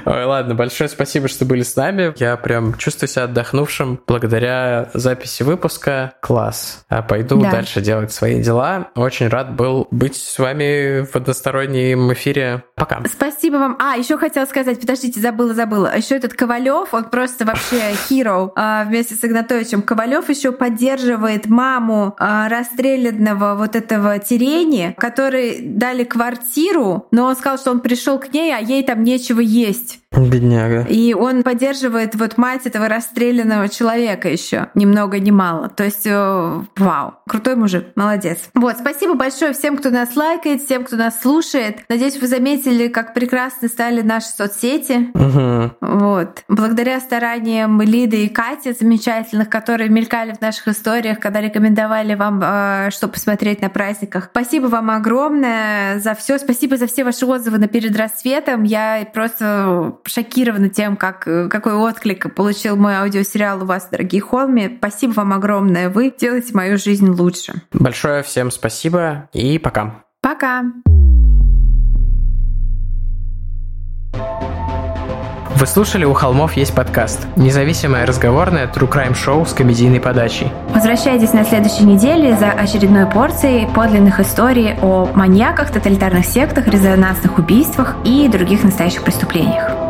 Ой, ладно, большое спасибо, что были с нами. Я прям чувствую себя отдохнувшим благодаря записи выпуска. Класс. А пойду да. дальше делать свои дела. Очень рад был быть с вами в одностороннем эфире. Пока. Спасибо вам. А, еще хотела сказать, подождите, забыла, забыла. Еще этот Ковалев, он просто вообще hero. А, вместе с Игнатовичем Ковалев еще поддерживает маму а, расстрелянного вот этого Терени, который дали квартиру, но он сказал, что он пришел к ней, а ей там нечего есть. Бедняга. И он поддерживает вот мать этого расстрелянного человека еще ни много ни мало. То есть, э, вау, крутой мужик, молодец. Вот, спасибо большое всем, кто нас лайкает, всем, кто нас слушает. Надеюсь, вы заметили, как прекрасны стали наши соцсети. Угу. Вот. Благодаря стараниям Лиды и Кати, замечательных, которые мелькали в наших историях, когда рекомендовали вам, э, что посмотреть на праздниках. Спасибо вам огромное за все. Спасибо за все ваши отзывы на перед рассветом. Я просто шокирована тем, как, какой отклик получил мой аудиосериал у вас, дорогие Холми. Спасибо вам огромное. Вы делаете мою жизнь лучше. Большое всем спасибо и пока. Пока. Вы слушали «У холмов есть подкаст» – независимое разговорное true crime шоу с комедийной подачей. Возвращайтесь на следующей неделе за очередной порцией подлинных историй о маньяках, тоталитарных сектах, резонансных убийствах и других настоящих преступлениях.